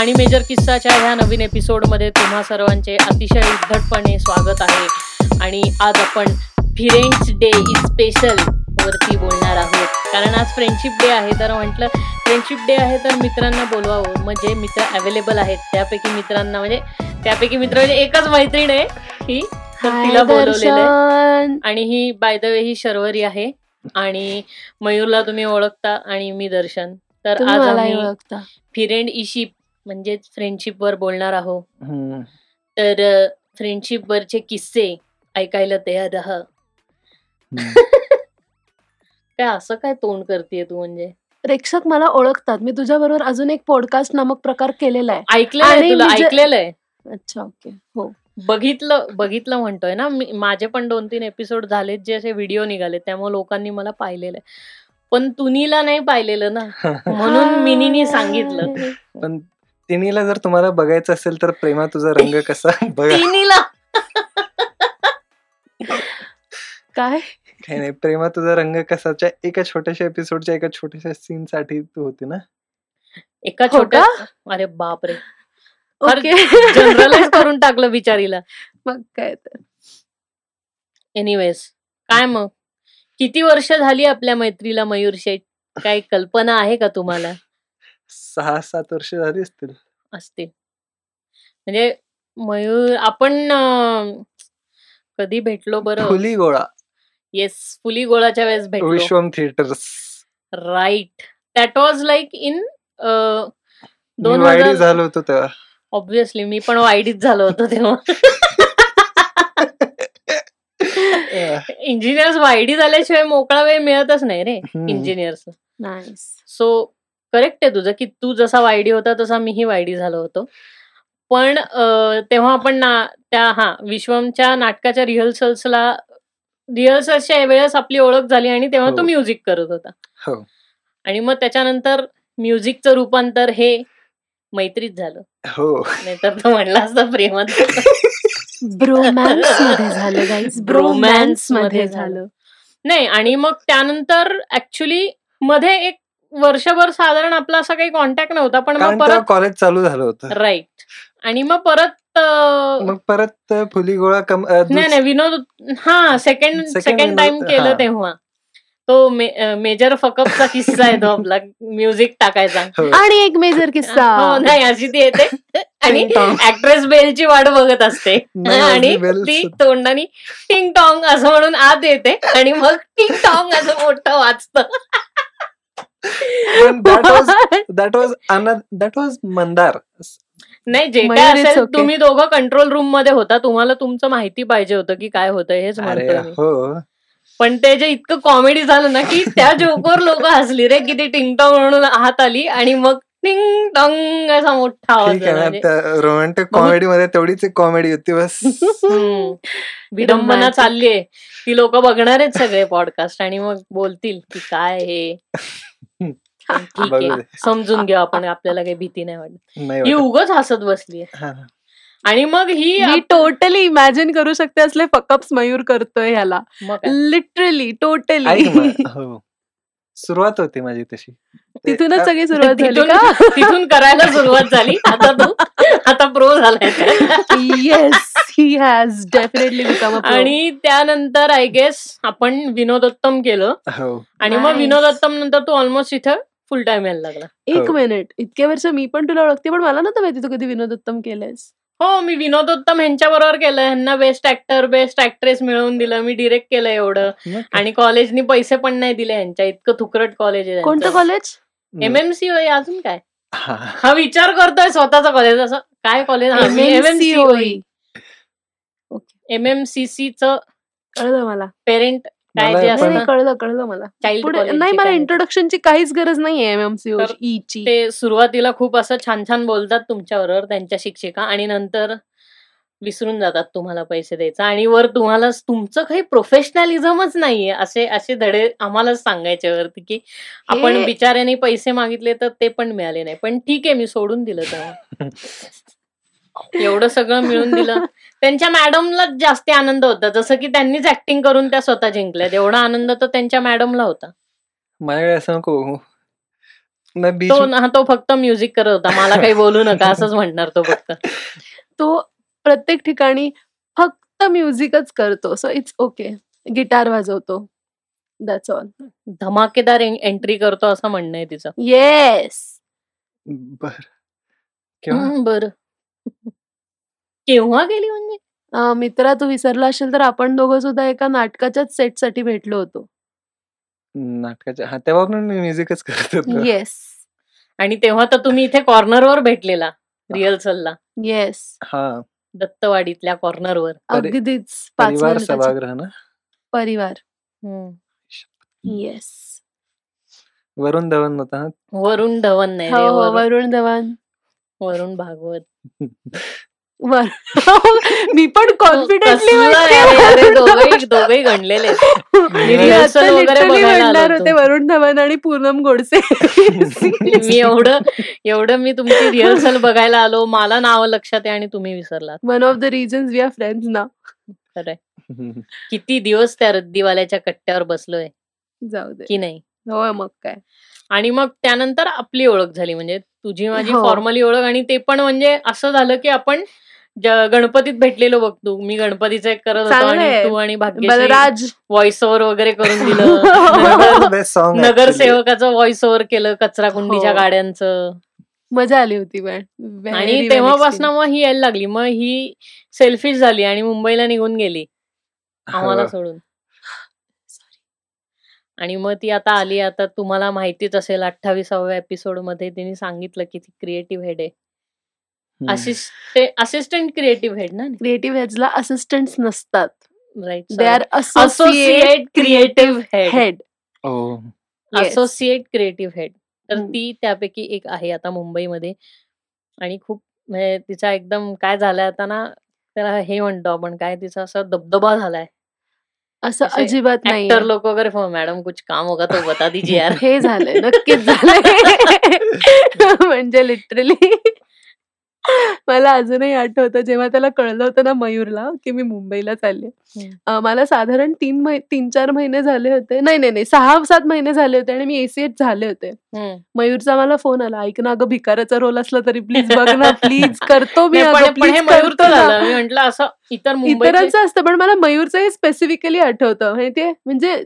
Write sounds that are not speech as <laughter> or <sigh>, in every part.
आणि मेजर किस्साच्या ह्या नवीन एपिसोडमध्ये तुम्हा सर्वांचे अतिशय उद्धटपणे स्वागत आहे. आणि आज आपण फिरेंड्स डे इज स्पेशल वरती बोलणार आहोत. कारण आज फ्रेंडशिप डे आहे तर म्हटलं फ्रेंडशिप डे आहे तर मित्रांना बोलवावं. मग जे मित्र अवेलेबल आहेत. त्यापैकी मित्रांना म्हणजे त्यापैकी मित्र म्हणजे एकच मैत्रीण आहे ही. तर तिला बोलवलेलं आहे. आणि ही बाय द वे ही शर्वरी आहे. आणि मयूरला तुम्ही ओळखता आणि मी दर्शन. तर आज आम्ही फिरेंड इशिप म्हणजेच फ्रेंडशिप वर बोलणार आहोत. तर फ्रेंडशिप वरचे किस्से ऐकायला तयार राहा. <laughs> काय असं काय तोंड करतेय तू म्हणजे? प्रेक्षक मला ओळखतात. मी तुझ्या बरोबर अजून एक पॉडकास्ट नामक प्रकार केलेला आहे. ऐकलेलं ऐकलेलं आहे. अच्छा ओके हो. बघितलं बघितलं म्हणतोय ना? माझे पण दोन तीन एपिसोड झालेत जे असे व्हिडिओ निघाले त्यामुळे लोकांनी मला पाहिलेलं आहे. पण तुनीला नाही पाहिलेलं ना? <laughs> म्हणून मिनीनी सांगितलं. पण तिन्हीला जर तुम्हाला बघायचं असेल तर प्रेमा तुझा रंग कसा? <laughs> बघा. तिनीला? काय? काही नाही प्रेमा तुझा रंग कसाच्या एका छोट्याशा एपिसोडच्या एका छोट्याशा सीन साठी तू होती ना? एका हो छोट्या? अरे बापरे. ओके. जनरलाइज करून टाकलं बिचारीला. <laughs> मग काय तर. एनिवेज काय मग? किती वर्ष झाली आपल्या मैत्रीला मयूर शेठ काही कल्पना आहे का तुम्हाला? सहा सात वर्ष झाली असतील. असतील. म्हणजे मयूर आपण अं, कधी भेटलो बरं? खुली गोळा. येस फुली गोळाच्या वेळेस भेटलो. Vishwam theatres. Right. That was like in दोन वायडी हजार झालो होतो तेव्हा. ऑब्विसली मी पण वाईडीच झालो होतो तेव्हा. <laughs> इंजिनियर्स वाईडी झाल्याशिवाय मोकळा वेळ मिळतच नाही रे हम्म. इंजिनियर्स नाईस सो करेक्ट आहे तुझं की तू जसा वायडी होता तसा मीही वायडी झालो होतो. पण तेव्हा आपण ना त्या हा विश्वमच्या नाटकाच्या रिहर्सल्सला रिहर्सल्सच्या वेळेस आपली ओळख झाली आणि तेव्हा तो हो. म्युझिक करत होता. हो. आणि मग त्याच्यानंतर म्युझिकचं रूपांतर हे मैत्रीत झालं. हो. नाहीतर तो म्हणला असता प्रेमात. ब्रोमॅन्समध्ये <laughs> झालं ब्रोमॅन्समध्ये झालं. नाही आणि मग त्यानंतर ऍक्च्युली मध्ये एक वर्षभर साधारण आपला असा काही कॉन्टॅक्ट नव्हता पण मग परत कॉलेज चालू झालं होतं. राईट आणि मग परत मग परत फुली गोळा कम नाही नाही विनोद हा सेकंड Second सेकंड टाइम केलं. तेव्हा. तो मेजर फकअपचा किस्सा आहे तो आपला म्युझिक टाकायचा. हो. आणि एक मेजर किस्सा. हो नाही अशी ती येते. आणि. ऍक्ट्रेस बेलची वाट बघत असते. आणि ती. तोंडाने टिंग टॉंग असं म्हणून आत येते. आणि मग टिंग टॉंग असं मोठं वाचतं. पण that was that was that was Mandar नाही जे काय असेल. तुम्ही दोघं कंट्रोल रूममध्ये होता. तुम्हाला तुमचं माहिती पाहिजे होतं की काय होतं हेच हो. पण ते जे इतकं कॉमेडी झालं ना की त्या जोकवर लोक हसली रे की ती टिंग टॉंग म्हणून हात आली आणि मग टिंग टॉंग असा मोठा रोमॅन्टिक कॉमेडी मध्ये तेवढीच एक कॉमेडी होती बस. <laughs> विडंबना. चाललीये ती लोक बघणार आहेत सगळे पॉडकास्ट आणि मग बोलतील की काय हे. <laughs> ठीक आहे. समजून घेऊ आपण आपल्याला काही भीती नाही वाटत. ही. उगच हसत बसलीये हा. आणि मग ही मी टोटली इमॅजिन करू शकते असले फकअप्स मयूर करतोय ह्याला? लिटरली टोटली हो. सुरुवात होती माझी तशी. तिथूनच सगळी सुरुवात झाली तिथून का? तिथून करायला सुरुवात झाली. आता तो आता प्रो झालाय. Yes he has definitely become a आणि त्यानंतर आय गेस आपण विनोदोत्तम केलं. हो. आणि मग. विनोदोत्तम नंतर तू ऑलमोस्ट इथं फुल टाइम यायला लागला. एक हो. मिनिट इतके वर्ष मी पण तुला ओळखते पण मला नव्हतं माहिती तू कधी विनोदोत्तम केलंयस. हो मी विनोदोत्तम ह्यांच्या बरोबर केलं ह्यांना बेस्ट ऍक्टर बेस्ट ऍक्ट्रेस मिळवून दिलं. मी डिरेक्ट केलं एवढं? आणि कॉलेजनी पैसे पण नाही दिले ह्यांच्या. इतकं थुकरट कॉलेज आहे कोणतं कॉलेज एमएमसी अजून काय? हा. हा विचार करतोय स्वतःचा कॉलेज असं काय कॉलेज एमएमसी एमएमसीसी च कळलं मला. पेरेंट काय जे कळलं कळलं मला. पुढे नाही मला इंट्रोडक्शनची काहीच गरज नाहीये एमएमसी तर ची. ते सुरुवातीला खूप असं छान छान बोलतात तुमच्याबरोबर त्यांच्या शिक्षिका आणि नंतर विसरून जातात तुम्हाला पैसे द्यायचा आणि वर तुम्हाला तुमचं काही प्रोफेशनलिझमच नाहीये असे असे धडे आम्हालाच सांगायचे वरती की आपण हे- बिचाऱ्याने पैसे मागितले तर ते पण मिळाले नाही. पण ठीक आहे मी सोडून दिलं तेव्हा. <laughs> एवढं सगळं मिळून दिलं. <laughs> त्यांच्या मॅडमला जास्त आनंद होता. जसं की त्यांनीच ऍक्टिंग करून त्या स्वतः जिंकल्यात. एवढा आनंद तर त्यांच्या मॅडमला होता. माझ्याकडे असं नको. मैं बीच तो हा तो फक्त म्युझिक करत होता. मला काही बोलू नका <laughs> असंच म्हणणार तो फक्त. तो प्रत्येक ठिकाणी फक्त म्युझिकच करतो. सो इट्स ओके गिटार वाजवतो. दॅट्स ऑल धमाकेदार एंट्री करतो असं म्हणणं आहे तिचं. येस बर. बरं. <laughs> केव्हा गेली म्हणजे? मित्रा तू विसरला असेल तर आपण दोघं सुद्धा एका नाटकाच्याच सेटसाठी भेटलो होतो. नाटकाच्या? हा तेव्हा पण मी म्युझिकच करत होतो. येस आणि तेव्हा तर तुम्ही इथे कॉर्नरवर भेटलेला रिहर्सलला. येस हा. दत्तवाडीतल्या कॉर्नरवर. परि- अगदीच पाच परिवार सभागृह ना? परिवार. येस वरुण धवन होता हा. वरुण धवन नाही हो रे, हो, वरुण- वरुण धवन. वरुण भागवत. वर. मी पण कॉन्फिडेंटली दोघही गणलेले म्हणणार होतो. वरुण धवन आणि पूनम गोडसे. <laughs> मी एवढं एवढं मी तुमची रिहर्सल बघायला आलो. मला नाव लक्षात आहे आणि तुम्ही विसरलात. One of the reasons we are friends ना खरंय. किती दिवस त्या रद्दीवाल्याच्या कट्ट्यावर बसलोय. जाऊ दे. की नाही? हो मग काय? आणि मग त्यानंतर आपली ओळख झाली. म्हणजे तुझी माझी हो. फॉर्मली ओळख आणि ते पण म्हणजे असं झालं की आपण गणपतीत भेटलेलो बघ तू मी गणपतीचं एक करत होतो आणि. तू आणि भाग्यश्री बलराज. व्हॉइस ओव्हर वगैरे करून दिलं. <laughs> सॉन्ग नगरसेवकाचं व्हॉइस ओव्हर केलं कचरा कुंडीच्या हो. गाड्यांचं. मजा आली होती पण. आणि तेव्हापासून. मग ही यायला लागली. मग ही सेल्फिश झाली आणि मुंबईला निघून गेली. आम्हाला सोडून. आणि मग ती आता आली आता तुम्हाला माहितीच असेल अठ्ठावीसाव्या एपिसोडमध्ये तिने सांगितलं की ती क्रिएटिव्ह हेड आहे. असिस्टंट क्रिएटिव्ह हेड ना क्रिएटिव्ह हेड्सला असिस्टंट्स नसतात. Right they are associate creative head. Associate creative head तर. ती त्यापैकी एक आहे आता मुंबईमध्ये. आणि खूप म्हणजे तिचा एकदम काय झालाय आता ना त्याला हे म्हणतो आपण काय तिचा असा दबदबा झालाय. असं अजिबात नाही लोक वगैरे मॅडम कुछ काम होगा तो बता दीजिए यार. हे झालंय नक्कीच झालंय. <laughs> म्हणजे लिटरली मला अजूनही आठवतं जेव्हा त्याला कळलं होतं ना मयूरला की मी मुंबईला चालले. मला साधारण तीन तीन चार महिने झाले होते. नाही नाही नाही सहा सात महिने झाले होते आणि मी एसीएच झाले होते. मयूरचा मला फोन आला ऐक ना अगं भिकाराचा रोल असला तरी <laughs> प्लीज बघ ना प्लीज करतो हे मी म्हंटल असं इतर इतरांचं असतं पण मला मयूरचंही स्पेसिफिकली आठवतं. माहितीये म्हणजे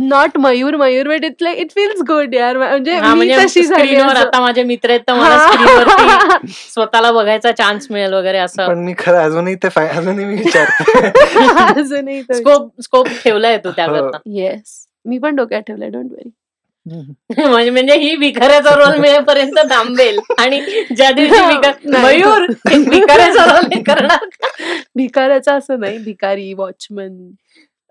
not Mayur Mayur but it like it feels good यार. म्हणजे हा मी म्हणजे तशी झाली. आता माझे मित्र आहेत तर मला हा. स्वतःला बघायचा चान्स मिळेल वगैरे असं. पण मी खरं अजूनही ते फाय- अजूनही मी विचारते. <laughs> अजूनही स्कोप स्कोप ठेवलाय तू त्याकरता येस मी पण डोक्यात ठेवलंय डोंट वरी <laughs> म्हणजे म्हणजे ही भिकाऱ्याचा रोल मिळेपर्यंत थांबेल. आणि ज्या दिवशी <laughs> भिकार. मयूर भिकाऱ्याचा रोल करणार. का? भिकाऱ्याचा असं नाही. भिकारी वॉचमन.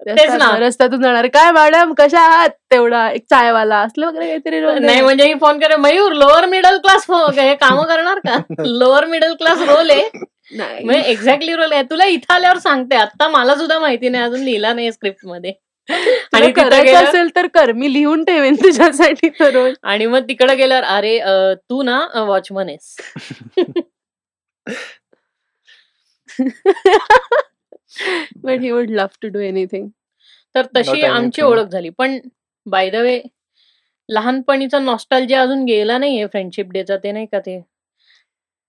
तेच ना. रस्त्यातून जाणार काय मॅडम कशा आहात? तेवढा एक चायवाला असलं वगैरे काहीतरी नाही. म्हणजे ही फोन करे मयूर लोअर मिडल क्लास हे काम करणार का? लोअर मिडल क्लास रोल आहे. नाही. एक्झॅक्टली रोल आहे. तुला इथं आल्यावर सांगते. आता मला सुद्धा माहिती नाही. अजून लिहिला नाही स्क्रिप्टमध्ये. <laughs> आणि करायचं गेलं असेल तर कर. मी लिहून ठेवेन तुझ्यासाठी तो रोल आणि मग तिकडे गेल्यावर अरे तू ना वॉचमन आहेस. But he would love to do anything तर तशी आमची anything. ओळख झाली. पण बाय द वे लहानपणीचा नॉस्टॅल्जिया अजून गेला नाहीये फ्रेंडशिप डेचा ते नाही का ते?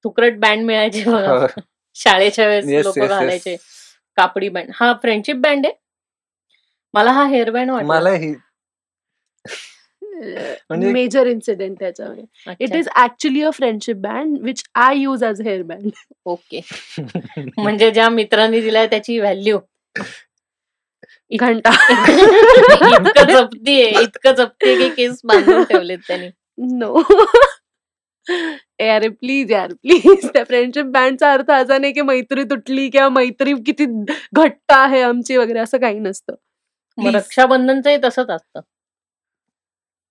तुकरट बँड मिळायचे बघा. <laughs> शाळेच्या वेळेस लोक. घालायचे. कापडी बँड हा फ्रेंडशिप बँड आहे. मला हा हेअर बँड वाटला. मला ही म्हणजे- मेजर इन्सिडेंट त्याच्यामध्ये. It is actually a friendship band which I use as hair band okay म्हणजे ज्या मित्रांनी दिलाय त्याची व्हॅल्यू घंटा. इतकं जपतीये इतकं जपतीये की केस बांधून ठेवलेत त्यांनी. नो अरे प्लीज यार प्लीज त्या फ्रेंडशिप बँडचा अर्थ असा नाही की मैत्री तुटली किंवा मैत्री किती घट्ट आहे आमची वगैरे असं काही नसतं. मग Please. रक्षाबंधनचंही तसंच असतं.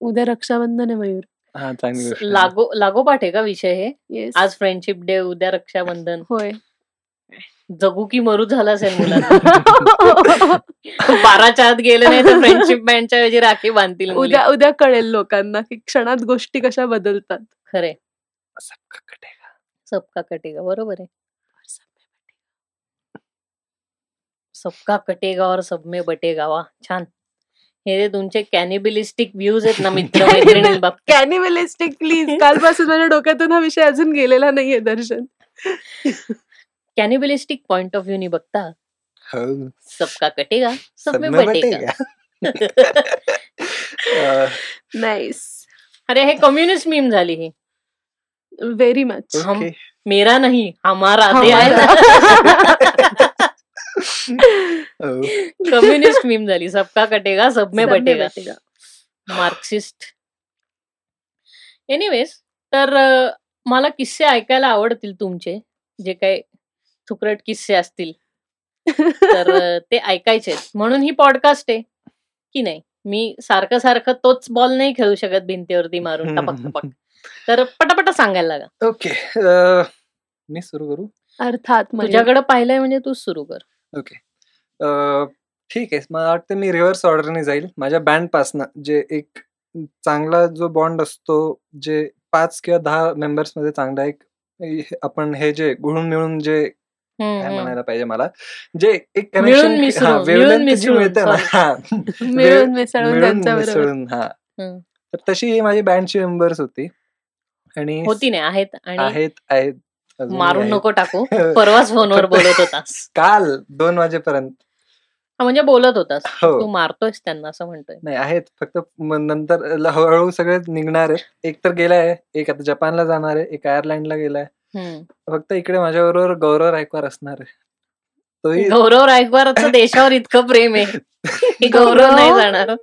उद्या रक्षाबंधन आहे मयूर. हा चांगली गोष्ट आहे. लागो लागोपाठ आहे का विषय हे? येस आज फ्रेंडशिप डे उद्या रक्षाबंधन. होय. जगू की मरू झालं असेल मुलांना. <laughs> बाराच्या आत गेलं नाही तर फ्रेंडशिप बँडच्या ऐवजी राखी बांधतील मुली. उद्या उद्या कळेल लोकांना की क्षणात गोष्टी कशा बदलतात. खरे सबका कटेगा. सबका कटेगा. बरोबर आहे. सबका कटेगा और सब में बटेगा वा छान। हे तुमचे कॅनिबिलिस्टिक व्ह्यूज आहेत ना मित्र मैत्रिणींबाबत कॅनिमलिस्टिक <laughs> प्लीज कालपासून माझ्या डोक्यातून हा विषय अजून गेलेला नाहीये Darshan. Cannibalistic point of view नी बघता हो. सबका कटेगा सब में बटेगा. नाईस <laughs> अरे हे कम्युनिस्ट मीम झाली ही. Very much. मेरा नहीं हमारा ते आहे ना. <laughs> कम्युनिस्ट मीम झाली. सबका कटेगा सब में बटेगा. मार्क्सिस्ट एनिवेज तर मला किस्से ऐकायला आवडतील तुमचे. जे काही थुकरट किस्से असतील. तर ते ऐकायचे म्हणून ही पॉडकास्ट आहे. की नाही? मी सारखं सारखं तोच बॉल नाही खेळू शकत भिंतीवरती मारून. टपक <laughs> टपक. तर पटापट सांगायला लागा. ओके मी सुरू करू? अर्थात म्हणजे तुझ्याकडे पाहिलंय म्हणजे तूच सुरू कर. ओके. ठीक आहे. मला वाटतं मी रिव्हर्स ऑर्डरने जाईल. माझ्या बँड पासनं जे एक चांगला जो बॉन्ड असतो जे पाच किंवा दहा मेंबर्समध्ये चांगला एक आपण हे जे गुळून मिळून जे काय. म्हणायला पाहिजे मला? जे एक कनेक्शन हा मिळते ना. हा. मिळून मिसळून हा. तर तशी ही माझी बँडची मेंबर्स होती. आणि होती नाही आहेत आहेत आहेत. मारून. नको टाकू. <laughs> परवाच फोनवर <laughs> बोलत होतास. काल दोन वाजेपर्यंत. हा, म्हणजे बोलत होतास. हो. तू मारतोयस त्यांना असं म्हणतोय. नाही आहेत. फक्त नंतर हळूहळू सगळे निघणार आहेत. एक तर गेलाय एक आता जपानला जाणार आहे एक आयर्लंडला गेलाय. हम्म. फक्त इकडे माझ्याबरोबर गौरव रायकवार असणार आहे. तोही गौरव रायकवारचं देशावर इतकं प्रेम आहे. <laughs> की गौरव नाही जाणार.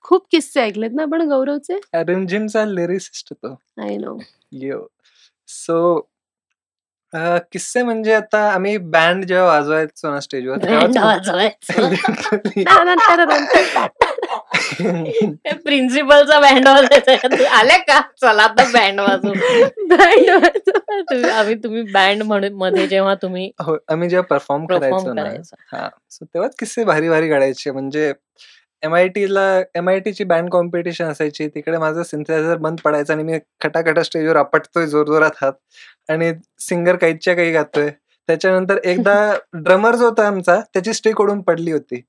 खूप किस्से ऐकलेत ना आपण गौरवचे? रिमझिमचा लिरिसिस्ट तो. आय नो यो सो किस्से म्हणजे आता आम्ही बँड जेव्हा वाजवायचो ना स्टेजवर बँड वाजवायचं. प्रिन्सिपलचा बँड वाजवायचा आल्या का? चला आता बँड वाजवू. तुम्ही- आम्ही तुम्ही बँड म्हणून मध्ये जेव्हा तुम्ही हो आम्ही जेव्हा परफॉर्म करायचो परफॉर्म ना करायचा. हा. सो तेव्हाच किस्से भारी भारी काढायचे म्हणजे एम आय टीला एम आय टीची बँड कॉम्पिटिशन असायची. तिकडे माझं सिंथसायझर बंद पडायचं आणि मी खटाखटा स्टेजवर आपटतोय जोरजोरात हात. आणि सिंगर काहीच्या काही गातोय. त्याच्यानंतर एकदा <laughs> ड्रमर जो होता आमचा त्याची स्टिक ओढून पडली होती.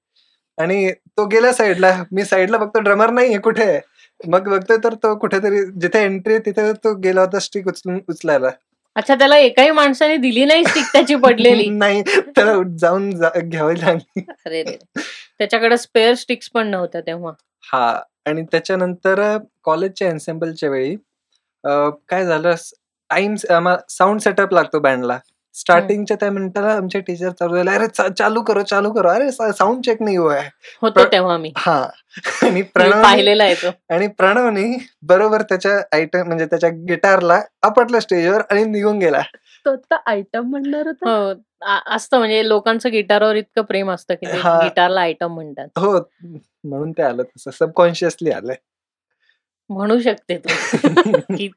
आणि तो गेला साईडला मी साईडला बघतो ड्रमर नाहीये कुठे आहे? मग बघतोय तर तो कुठेतरी जिथे एंट्री तिथे तो गेला होता स्टिक उचलून उचलायला. अच्छा त्याला एकाही माणसाने दिली नाही स्टिक त्याची पडलेली? <laughs> नाही त्याला जाऊन जा- घ्यावी लागली. त्याच्याकडे स्पेअर स्टिक्स पण नव्हत्या तेव्हा. हा आणि त्याच्यानंतर कॉलेजच्या एन्सेम्बलच्या वेळी काय झालं टाइम साऊंड सेटअप लागतो बँडला स्टार्टिंगच्या त्या मिनिटाला आमचे टीचर चालू झाले अरे चालू करो चालू करो अरे साऊंड चेक नाही है. होतो तेव्हा मी. हा. <laughs> आणि प्रणव पाहिलेला आहे तो. आणि प्रणवने बरोबर त्याच्या आयटम म्हणजे त्याच्या गिटारला आपटलं स्टेजवर आणि निघून गेला. तो आता आयटम म्हणणार होता हो. असतं म्हणजे लोकांचं गिटारवर इतकं प्रेम असतं की ते हा. गिटारला आयटम म्हणतात. हो. म्हणून ते आलं तसं. सबकॉन्शियसली आलंय. म्हणू शकते तू. <laughs> की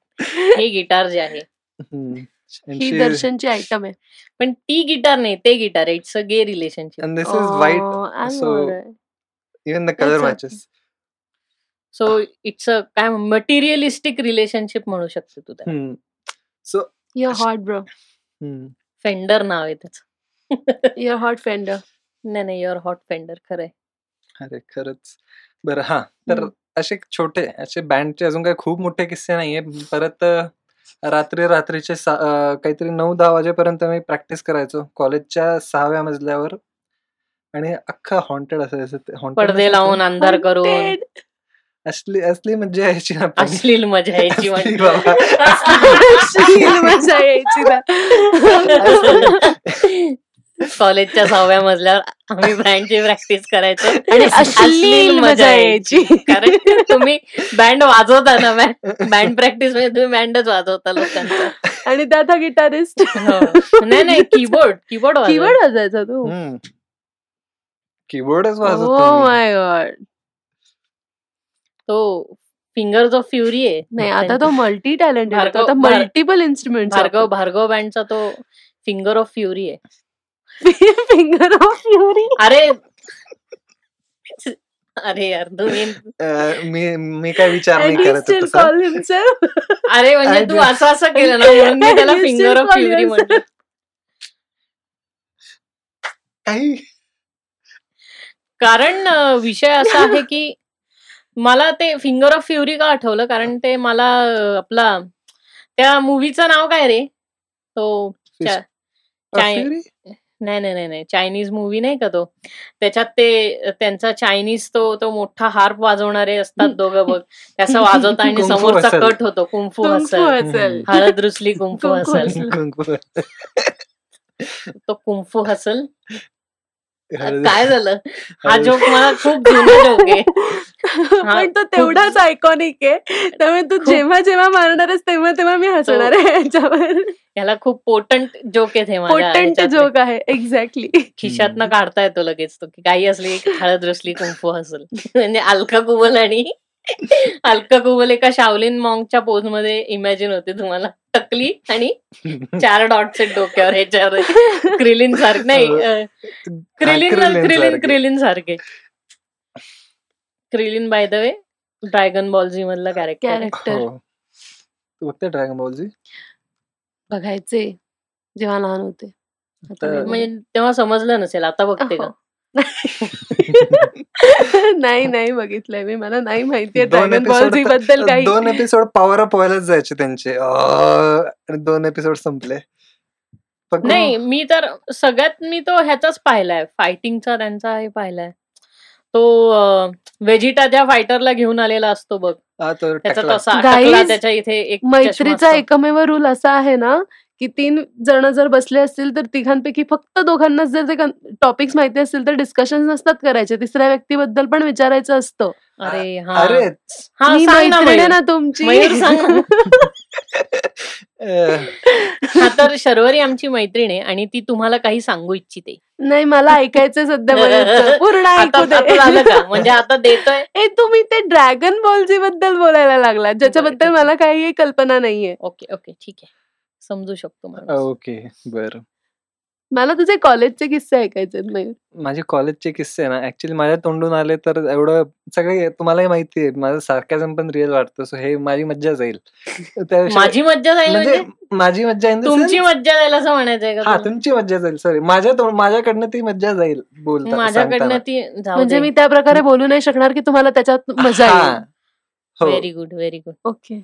हे गिटार जे आहे. हम्म. And ही she- दर्शनची आयटम आहे. पण ती गिटार नाही ते गिटार आहे. It's a gay relationship and this is white. Oh, I'm so- alright. even the color It's okay. matches. So it's a काय मटेरियलिस्टिक रिलेशनशिप म्हणू शकते तू so You're hot, bro. Hmm. Fender नाव आहे त्याचं You're hot fender. नाही नाही your hot fender खरंय अरे खरंच बरं हा तर. असे छोटे असे बँडचे अजून काही खूप मोठे किस्से नाहीये परत रात्री रात्रीचे काहीतरी नऊ दहा वाजेपर्यंत मी प्रॅक्टिस करायचो कॉलेजच्या सहाव्या मजल्यावर आणि अख्खा हॉन्टेड असायचं पडदे नसायचं. लावून अंधार करून Haunted. असली असली मज्जा यायची ना. अश्लील मजा यायची असली म्हणजे मजा यायची ना. कॉलेजच्या सहाव्या मजल्यावर आम्ही बँडची प्रॅक्टिस करायचो आणि अश्लील मजा यायची कारण तुम्ही बँड वाजवता ना बँड प्रॅक्टिसमध्ये तुम्ही बँडच वाजवता लोकांचा आणि त्यात हा गिटारिस्ट हो. नाही नाही कीबोर्ड कीबोर्ड कीबोर्ड वाजायचा तू. कीबोर्डच ओ वाजवतो मी. माय गॉड तो फिंगर्स ऑफ फ्युरी आहे नाही आता तो मल्टी टॅलेंटेड भार्गव- आता मल्टिपल इन्स्ट्रुमेंट भार्गव भार्गव बँडचा तो फिंगर ऑफ फ्युरी आहे. फिंगर ऑफ फ्युरी अरे अरे यार मी मी काय विचार नाही करत अरे म्हणजे तू. असं असं केलं ना <laughs> म्हणून मी त्याला You फिंगर ऑफ फ्युरी. म्हटलं. काही कारण विषय असा आहे की मला ते फिंगर ऑफ फ्युरी का आठवलं कारण ते मला आपला त्या मूवीचं नाव काय रे तो? नाही नाही नाही नाही चायनीज मूवी नाही का तो त्याच्यात ते त्यांचा चायनीज तो तो मोठा हार्प वाजवणारे असतात दोघं बघ त्याचा वाजवता आणि <laughs> समोरचा. कट होतो कुंफू कुंफू हसल हसल. हळद रुसली कुंफू हसल. कुंकू. तो कुंफू हसल काय झालं? हा जोक मला खूप जुना जोक आहे. <laughs> पण तो तेवढाच आयकॉनिक आहे. त्यामुळे तू जेव्हा जेव्हा मारणार आहेस तेव्हा तेव्हा मी हसणार आहे याच्यावर याला खूप पोटंट जोक आहे पोटंट. जोक आहे एक्झॅक्टली खिशातनं काढता येतो लगेच तो की काही असली हळद रुसली कुंफू हसल. <laughs> म्हणजे अलका कुबल आणि <laughs> अलका कुबल एका शावलिन मॉंगच्या पोजमध्ये इमॅजिन होते तुम्हाला. टकली आणि चार आहेत डोक्यावर ह्याच्यावर क्रिलिन सारखे. नाही अं, क्रिलिन क्रिलिन क्रिलिन सारखे. क्रिलिन सारखे. Krillin by the way Dragon Ball Z मधला कॅरेक्टर कॅरेक्टर हो. तू बघते ड्रॅगन बॉल जी बघायचे जेव्हा लहान होते. म्हणजे तेव्हा समजलं नसेल आता बघते का? हो. <laughs> नाही नाही बघितलंय मी. मला नाही माहितीये दोन ड्रॅगन बॉल झी तर- बद्दल काही. दोन एपिसोड पॉवर अप व्हायलाच जायचे त्यांचे. दोन एपिसोड संपले. पण नाही मी तर सगळ्यात मी तो ह्याचाच पाहिलाय. फायटिंगचा त्यांचा हे पाहिलाय. तो वेजिटा ज्या फायटरला घेऊन आलेला असतो बघ. हा, तो त्याचा. तसा त्याच्या इथे एक मैत्रीचा. एकमेव रूल असा आहे ना की तीन जण जर बसले असतील तर तिघांपैकी फक्त दोघांनाच जर ते टॉपिक्स माहिती असतील तर डिस्कशन नसतात करायचे. तिसऱ्या व्यक्तीबद्दल पण विचारायचं असतं. अरे हा. अरे हा ना तुमची. हा <laughs> तर शर्वरी आमची मैत्रीण आहे आणि ती तुम्हाला काही सांगू इच्छिते. नाही मला ऐकायचं सध्या. <laughs> पूर्ण ऐकू म्हणजे आता देतोय? <laughs> ए तुम्ही ते ड्रॅगन बॉलजी बद्दल बोलायला लागला. ज्याच्याबद्दल मला काही कल्पना नाहीये. ओके ओके ठीक आहे. समजू शकतो माणूस. ओके. बर. मला तुझे कॉलेजचे किस्से ऐकायचे मयूर माझे कॉलेजचे किस्से ना ऍक्च्युली माझ्या तोंडून आले तर एवढं सगळे तुम्हालाही माहिती आहे माझं सार्कॅझम पण रिअल वाटतं सो हे माझी मज्जा जाईल. त्याविषयी- माझी मज्जा जाईल म्हणजे म्हणजे? माझी मज्जा in the तुमची मज्जा जाईल असं म्हणायचंय का हा तुला? तुमची मज्जा जाईल सॉरी माझ्या माझ्याकडनं ती मज्जा जाईल बोलता माझ्याकडनं सांगताना. ती जाऊ म्हणजे मी त्या प्रकारे बोलू नाही शकणार की तुम्हाला त्याच्यात मजा हा. येईल. हो. Very good very good okay.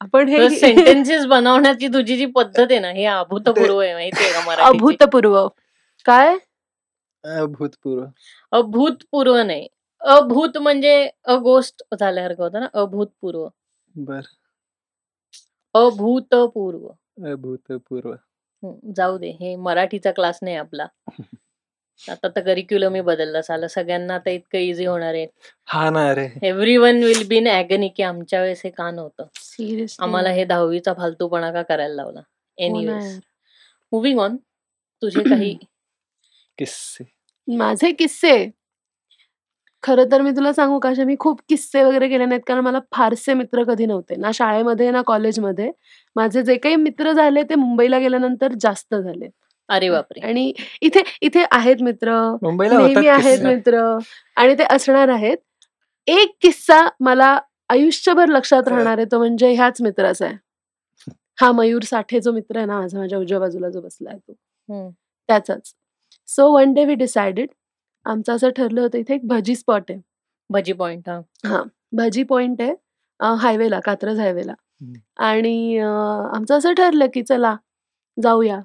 आपण हे सेंटेन्सेस बनवण्याची तुझी जी पद्धत आहे ना हे अभूतपूर्व आहे माहितीये का मराठी अभूतपूर्व. काय? भूतपूर्व अभूतपूर्व नाही. अभूत म्हणजे अगोस्ट झाल्यासारखं होतं ना अभूतपूर्व. बर. अभूतपूर्व. भूतपूर्व हं, जाऊ दे हे मराठीचा क्लास नाही आपला. <laughs> आता तर करिक्युलम बदलला झालं सगळ्यांना आता इतकं इझी होणार आहे. हा ना अरे. Everyone will be in की आमच्या वेळेस हे का नव्हतं? सिरियसली आम्हाला हे दहावीचा फालतूपणा का करायला लावला? एनिवेज मुव्हिंग ऑन तुझे काही <clears throat> किस्से. माझे किस्से? खरं तर मी तुला सांगू का मी खूप किस्से वगैरे केले नाहीत कारण मला फारसे मित्र कधी नव्हते. ना शाळेमध्ये ना कॉलेजमध्ये माझे जे काही मित्र झाले ते मुंबईला गेल्यानंतर जास्त झाले. अरे बापरे. आणि इथे इथे आहेत मित्र. मुंबईला नेहमी आहेत. मित्र. आणि ते असणार आहेत. एक किस्सा मला आयुष्यभर लक्षात राहणार आहे. तो म्हणजे ह्याच मित्राचा आहे. हा मयूर साठे जो मित्र आहे ना माझा माझ्या उजव्या बाजूला जो बसला आहे तो. हम्म. त्याचाच. So one day we decided आमचं असं ठरलं होतं इथे एक भजी स्पॉट आहे. भजी पॉइंट हा. भजी पॉइंट आहे हायवेला कात्रज हायवेला. आणि आमचं असं ठरलं की चला जाऊया.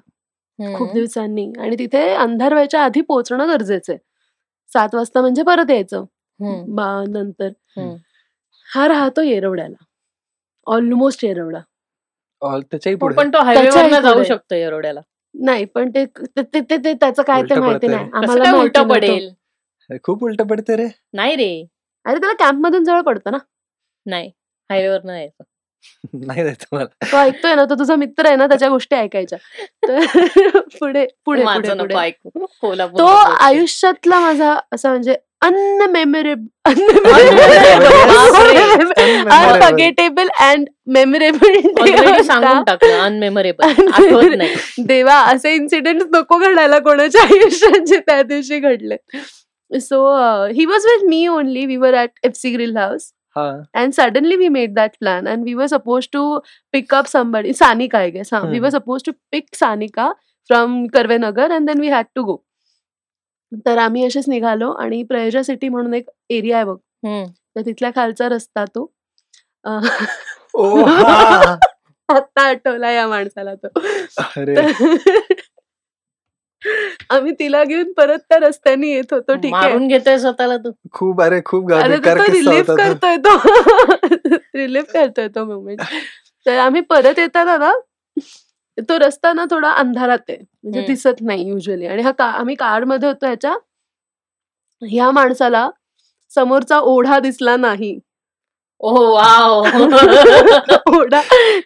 खूप. दिवसांनी. आणि तिथे अंधार व्हायच्या आधी पोहोचणं गरजेचं आहे. सात वाजता म्हणजे परत यायचं. नंतर. हा राहतो येरवड्याला. ऑलमोस्ट येरवडा. पण तो हायवेवर जाऊ. शकतो एरोड्याला नाही पण ते ते- ते ते- ते त्याचं काय ते माहिती. नाही. आम्हाला उलट. पडेल? खूप उलट पडते रे. नाही रे. अरे त्याला कॅम्प मधून जवळ पडतं ना? नाही. हायवेवर नाही यायचं. <laughs> नाही मला. तो ऐकतोय ना तो तुझा मित्र आहे ना त्याच्या गोष्टी ऐकायच्या. <laughs> तर <laughs> पुढे पुढे कोल्हापूर तो. आयुष्यातला माझा असा म्हणजे अनमेमोरेबल अँड मेमोरेबल Already सांगून टाकलं अनमेमोरेबल आठवत नाही. देवा असे इन्सिडेंट नको घडायला कोणाच्या आयुष्यात जे त्या दिवशी घडले so he was with me only we were at F C grill house हा and suddenly we made that plan and we were supposed to pick up somebody sanika i guess huh? we were Mhm. supposed to pick sanika from Karvenagar and then we had to go तर आम्ही असेच निघालो आणि प्रयोजा city म्हणून एक area आहे बघ हम्म. तर तिथल्या खालचा रस्ता तो हा आत्ता आठवला या माणसाला तो आम्ही तिला घेऊन परत त्या रस्त्याने येत होतो ठीक आहे. मारून घेतोय स्वतःला तू. खूप अरे खूप रिलीफ. करतोय तो. <laughs> रिलीफ करतोय तो मुमेंट तर आम्ही परत येताना ना तो रस्ता ना थोडा अंधारात आहे. म्हणजे. दिसत नाही युजली आणि हा का आम्ही कारमध्ये होतो ह्याच्या. ह्या माणसाला समोरचा ओढा दिसला नाही. ओ वाव. <laughs> ओढा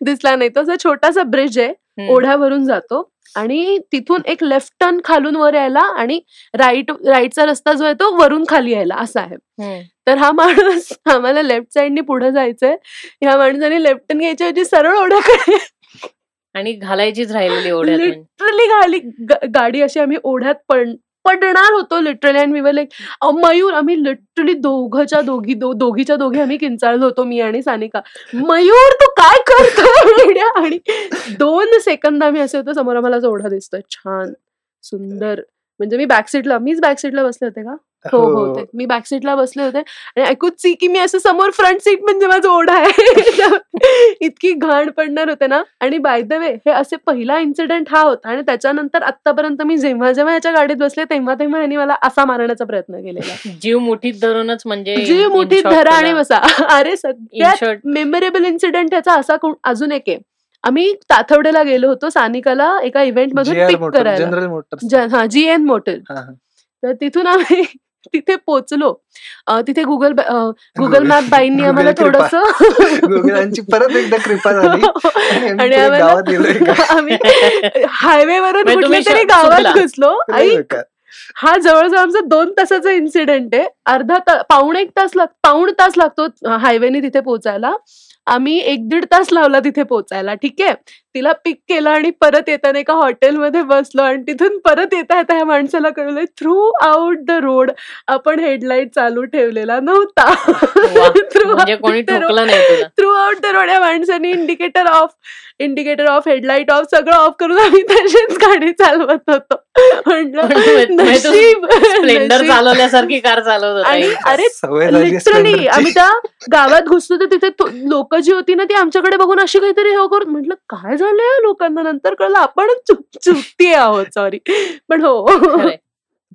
दिसला नाही. तो असा छोटासा ब्रिज आहे. ओढ्यावरून जातो आणि तिथून एक लेफ्ट टर्न खालून वर यायला आणि राईट राईटचा रस्ता जो आहे तो वरून खाली यायला असा आहे. तर हा माणूस आम्हाला लेफ्ट साइडने पुढे जायचंय. ह्या माणसाने लेफ्ट टर्न घ्यायच्या ऐवजी सरळ ओढ्याकडे आणि घालायचीच राहिलेली ओढ्यात. लिटरली गाडी ग- गाडी अशी आम्ही ओढ्यात पडणार होतो literally and we like Mayur आम्ही लिटरली दोघच्या दोघी दो- दोघीच्या दोघी आम्ही किंचाळलो होतो मी आणि सानिका. मयूर तू काय करतो? <laughs> आणि दोन सेकंद आम्ही असे होतो समोर आम्हाला जोडा दिसतोय. छान. सुंदर. म्हणजे मी बॅक सीटला मीच बॅक सीटला बसले होते का? हो हो. ते मी बॅक सीटला बसले होते. आणि ऐकूच सी की मी असं समोर फ्रंट सीट म्हणजे माझं ओढा आहे. <laughs> इतकी घाण पडणार होते ना. आणि बाय द वे हे असे पहिला इन्सिडेंट हा होता आणि त्याच्यानंतर आतापर्यंत मी जेव्हा जेव्हा याच्या गाडीत बसले तेव्हा तेव्हा यांनी मला असा मारण्याचा प्रयत्न केलेला. जीव मुठीत धरूनच म्हणजे जी in मोठी short धरा आणि बसा. <laughs> अरे सगळ्यात मेमोरेबल इन्सिडेंट ह्याचा असा अजून एक आहे. आम्ही ताथवडेला गेलो होतो सानिकाला एका इव्हेंट मधून पिक करायला. ज- हा एन मोटर हा, हा. तर तिथून आम्ही तिथे पोचलो. अं, तिथे गुगल गुगल मॅप बाईंनी आम्हाला. थोडस <laughs> परत एकदा कृपा झाली. आणि आम्ही हायवे <laughs> वरून म्हणजे कुठल्या तरी गावात. घुसलो. बेकार. हा जवळजवळ आमचा दोन तासाचा इन्सिडेंट आहे. अर्धा तास पाऊण एक तास लाग पाऊण तास लागतो हायवेने तिथे पोहोचायला आम्ही एक दीड तास लावला तिथे पोहोचायला ठीक आहे? तिला पिक केलं आणि परत येताना एका हॉटेलमध्ये बसलो आणि तिथून परत येता येता ह्या माणसाला कळलं थ्रू आउट द रोड आपण हेडलाईट चालू ठेवलेला नव्हता म्हणजे कोणी ठोकलं नाही तुला थ्रू आउट द रोड या माणसाने indicator off indicator off headlight off सगळं ऑफ करून आम्ही तशीच गाडी चालवत होतो. चालवल्यासारखी कार चालवत होता आणि. अरे झाली लिटरली. आम्ही त्या गावात घुसलो तर तिथे लोक जी होती ना ती आमच्याकडे बघून अशी काहीतरी हे करून म्हटलं काय झालंय या लोकांना? नंतर कळलं आपण चुकती आहोत सॉरी पण हो.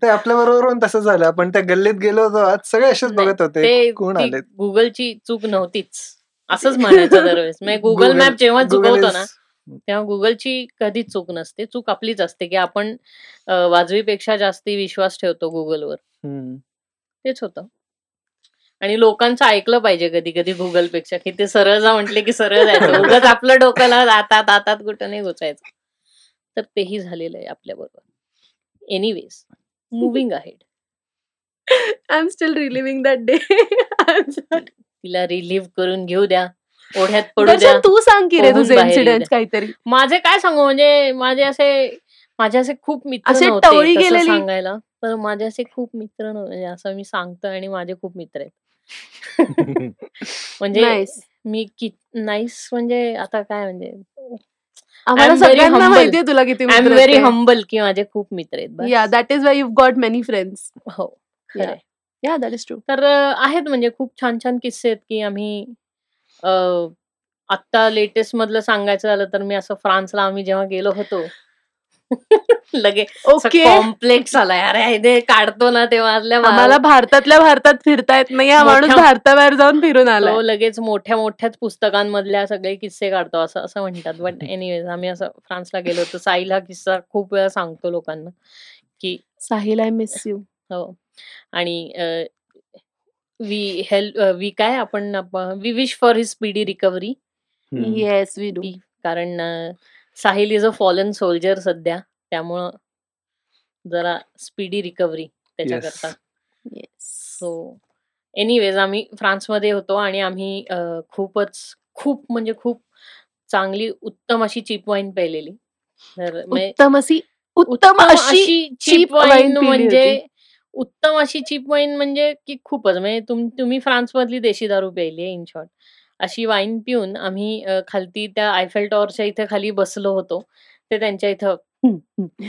ते आपल्या बरोबर तसं झालं. आपण त्या गल्लीत गेलो होतो आज सगळे असेच बघत होते. कोण आले गुगलची चूक नव्हतीच. असंच म्हणायचं दरवेळेस. म्हणजे गुगल Google- मॅप जेव्हा Google चुकवतो ना तेव्हा गुगलची कधीच चूक नसते. चूक आपलीच असते की आपण वाजवीपेक्षा जास्ती विश्वास ठेवतो गुगलवर. तेच होतं. आणि लोकांचं ऐकलं पाहिजे कधी कधी गुगलपेक्षा की ते सरळ जा म्हटले की सरळ जायचं. उगाच आपलं डोक्याला दातात दातात कुठं नाही घुसायचं तर तेही झालेलं आहे आपल्या बरोबर. Anyways moving ahead I am still reliving that day तिला रिलीव्ह करून घेऊ द्या. ओढ्यात पडू द्या. तू सांग की रे तुझे इन्सिडेंट. काहीतरी. माझे काय सांगू म्हणजे माझे असे माझे असे खूप मित्र असे नव्हते सांगायला. तर माझे असे खूप मित्र नव्हते म्हणजे असं मी सांगतो आणि माझे खूप मित्र आहेत. <laughs> म्हणजे मी कि नाईस म्हणजे आता काय म्हणजे आम्हाला I'm very सगळ्यांना humble. माहितीये तुला किती आय एम मित्र व्हेरी आहेत. हंबल की माझे खूप मित्र आहेत बस. Yeah that is why you got many friends हो खरंय. या दॅट इज ट्रू तर अ, आहेत म्हणजे खूप छान छान किस्से आहेत की आम्ही अ, आत्ता लेटेस्ट मधलं सांगायचं झालं तर मी असं फ्रान्सला आम्ही जेव्हा गेलो होतो <laughs> लगे ओके. कॉम्प्लेक्स आलाय अरे हे काढतो ना तेव्हा आम्हाला भारतातल्या भारतात फिरता येत नाही हा माणूस भारताबाहेर जाऊन फिरून आलाय. तो लगेच मोठ्या मोठ्याच पुस्तकांमधल्या सगळे किस्से काढतो असं असं म्हणतात. बट एनिवेज <laughs> आम्ही असं फ्रान्सला गेलो होतो. साईल हा किस्सा खूप वेळा सांगतो लोकांना की साहिल आय मिस यू हो. आणि वी हेल्प वी काय आपण we wish for his speedy recovery. Yes we do कारण Sahil is a fallen soldier सध्या. त्यामुळं जरा स्पीडी रिकव्हरी त्याच्याकरता. येस सो एनिवेज आम्ही फ्रान्समध्ये होतो आणि आम्ही खूपच खूप म्हणजे खूप चांगली उत्तम अशी चिप वाईन प्यायलेली. तर म्हणजे उत्तम अशी उत्तम अशी चीप cheap wine वाईन म्हणजे. उत्तम अशी चीप वाईन म्हणजे की खूपच. म्हणजे तुम तुम्ही फ्रान्स मधली देशी दारू प्यायली इन शॉर्ट अशी वाईन पिऊन आम्ही खालती त्या आयफेल टॉवरच्या इथे खाली बसलो होतो ते त्यांच्या इथं.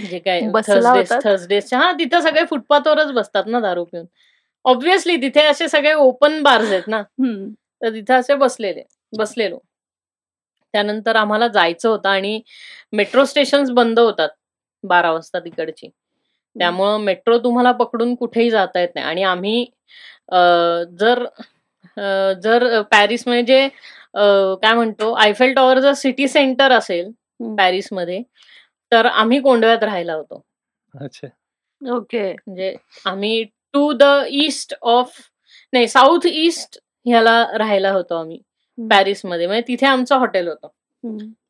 जे काय थर्सडे? थर्सडेच्या हा तिथं सगळे फुटपाथवरच बसतात ना दारू पिऊन ऑब्व्हियसली तिथे असे सगळे ओपन बार्स आहेत ना. तर तिथे असे बसलेले बसलेलो त्यानंतर आम्हाला जायचं होतं आणि मेट्रो स्टेशन बंद होतात बारा वाजता तिकडची त्यामुळं मेट्रो तुम्हाला पकडून कुठेही जाता येत नाही आणि आम्ही जर जर पॅरिस म्हणजे काय म्हणतो आयफेल टॉवर जर सिटी सेंटर असेल. पॅरिसमध्ये तर आम्ही कोंडव्यात राहायला होतो. अच्छा. ओके. म्हणजे आम्ही टू द ईस्ट ऑफ नाही साऊथ ईस्ट ह्याला राहायला होतो आम्ही पॅरिसमध्ये. म्हणजे तिथे आमचं हॉटेल होतं.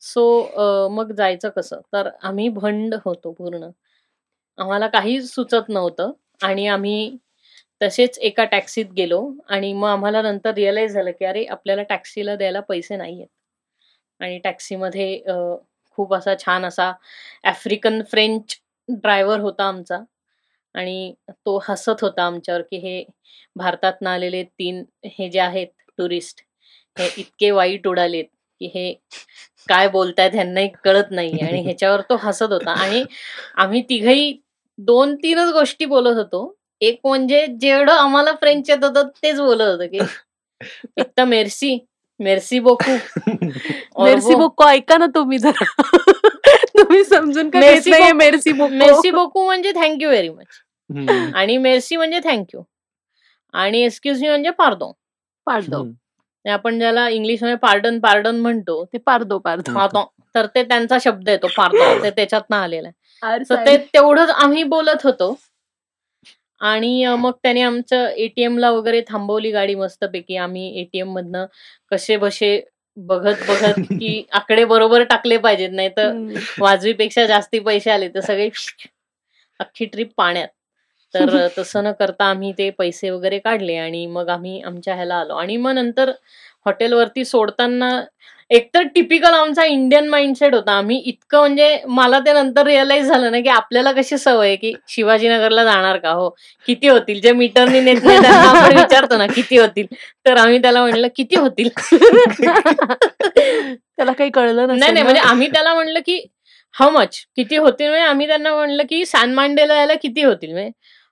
सो मग जायचं कसं? तर आम्ही भंड होतो पूर्ण. आम्हाला काही सुचत नव्हतं आणि आम्ही तसेच एका टॅक्सीत गेलो आणि मग आम्हाला नंतर रिअलाईज झालं की अरे आपल्याला टॅक्सीला द्यायला पैसे नाही आहेत आणि टॅक्सीमध्ये खूप असा छान असा आफ्रिकन फ्रेंच ड्रायव्हर होता आमचा. आणि तो हसत होता आमच्यावर की हे भारतात ना आलेले तीन हे जे आहेत टुरिस्ट हे इतके वाईट उडालेत की हे काय बोलतायत ह्यांनाही कळत नाही आणि ह्याच्यावर तो हसत होता. आणि आम्ही तिघही दोन तीनच गोष्टी बोलत होतो. एक म्हणजे जेवढं आम्हाला फ्रेंच येत होतं तेच बोलत होतं की <laughs> एक तर मेर्सी मेर्सी बोकू मेर्सी बोको ऐका ना तुम्ही जरा. <laughs> तुम्ही समजून मेर्सी मेर्सी बोको मेर्सी बोकू म्हणजे थँक्यू व्हेरी मच. आणि मेर्सी म्हणजे थँक्यू आणि एक्सक्यूज मी म्हणजे पार्दो हम्म. आपण ज्याला इंग्लिशमध्ये पार्डन पार्डन म्हणतो ते पारदो पारदो पार्दो तर ते त्यांचा शब्द येतो पार्दो <laughs> ते त्याच्यातनं आलेला आहे. आर तर ते तेवढंच आम्ही बोलत होतो. आणि अं, मग त्याने आमचं एटीएम ला वगैरे थांबवली गाडी मस्तपैकी. आम्ही एटीएम मधनं कसे बसे बघत बघत <laughs> की आकडे बरोबर टाकले पाहिजेत नाही तर हम्म. वाजवीपेक्षा जास्ती पैसे आले तर सगळे अख्खी ट्रिप पाण्यात. तर अं, तसं न करता आम्ही ते पैसे वगैरे काढले आणि मग आम्ही आमच्या ह्याला आलो. आणि मग नंतर हॉटेलवरती सोडताना एकतर टिपिकल आमचा इंडियन माइंडसेट होता. आम्ही इतकं म्हणजे मला ते नंतर रिअलाइज झालं ना की आपल्याला कशी सवय आहे की शिवाजीनगरला जाणार का? हो किती होतील? जे मीटरनी नेत नाही त्यांना आपण विचारतो ना किती होतील? तर आम्ही त्याला म्हणलं किती होतील? त्याला काही कळलं नाही नाही. म्हणजे आम्ही त्याला म्हणलं की हाऊ मच किती होतील? म्हणजे आम्ही त्यांना म्हणलं की सॅन मांडेला यायला किती होतील? म्हणजे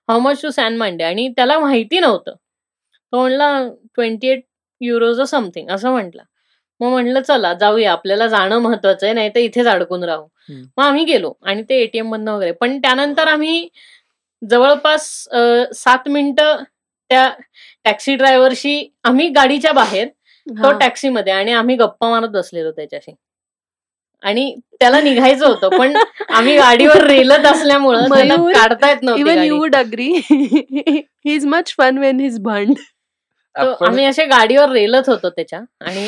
हाऊ मच टू सॅन मांडे? आणि त्याला माहिती नव्हतं. तो म्हणला ट्वेंटी एट युरोज समथिंग असं म्हटलं. मग म्हणलं चला जाऊया आपल्याला जाणं महत्वाचं आहे नाही तर इथेच अडकून राहू. मग आम्ही गेलो आणि ते एटीएम मधनं वगैरे पण त्यानंतर आम्ही जवळपास सात मिनिटं त्या टॅक्सी ड्रायव्हरशी आम्ही गाडीच्या बाहेर तो. टॅक्सीमध्ये आणि आम्ही गप्पा मारत बसलेलो त्याच्याशी आणि त्याला निघायचं होतं पण आम्ही गाडीवर रेलत असल्यामुळं <laughs> काढता येत नव्हती इवन गाडी. You would agree he is much fun when his आपण आम्ही असे गाडीवर रेलत होतो त्याच्या आणि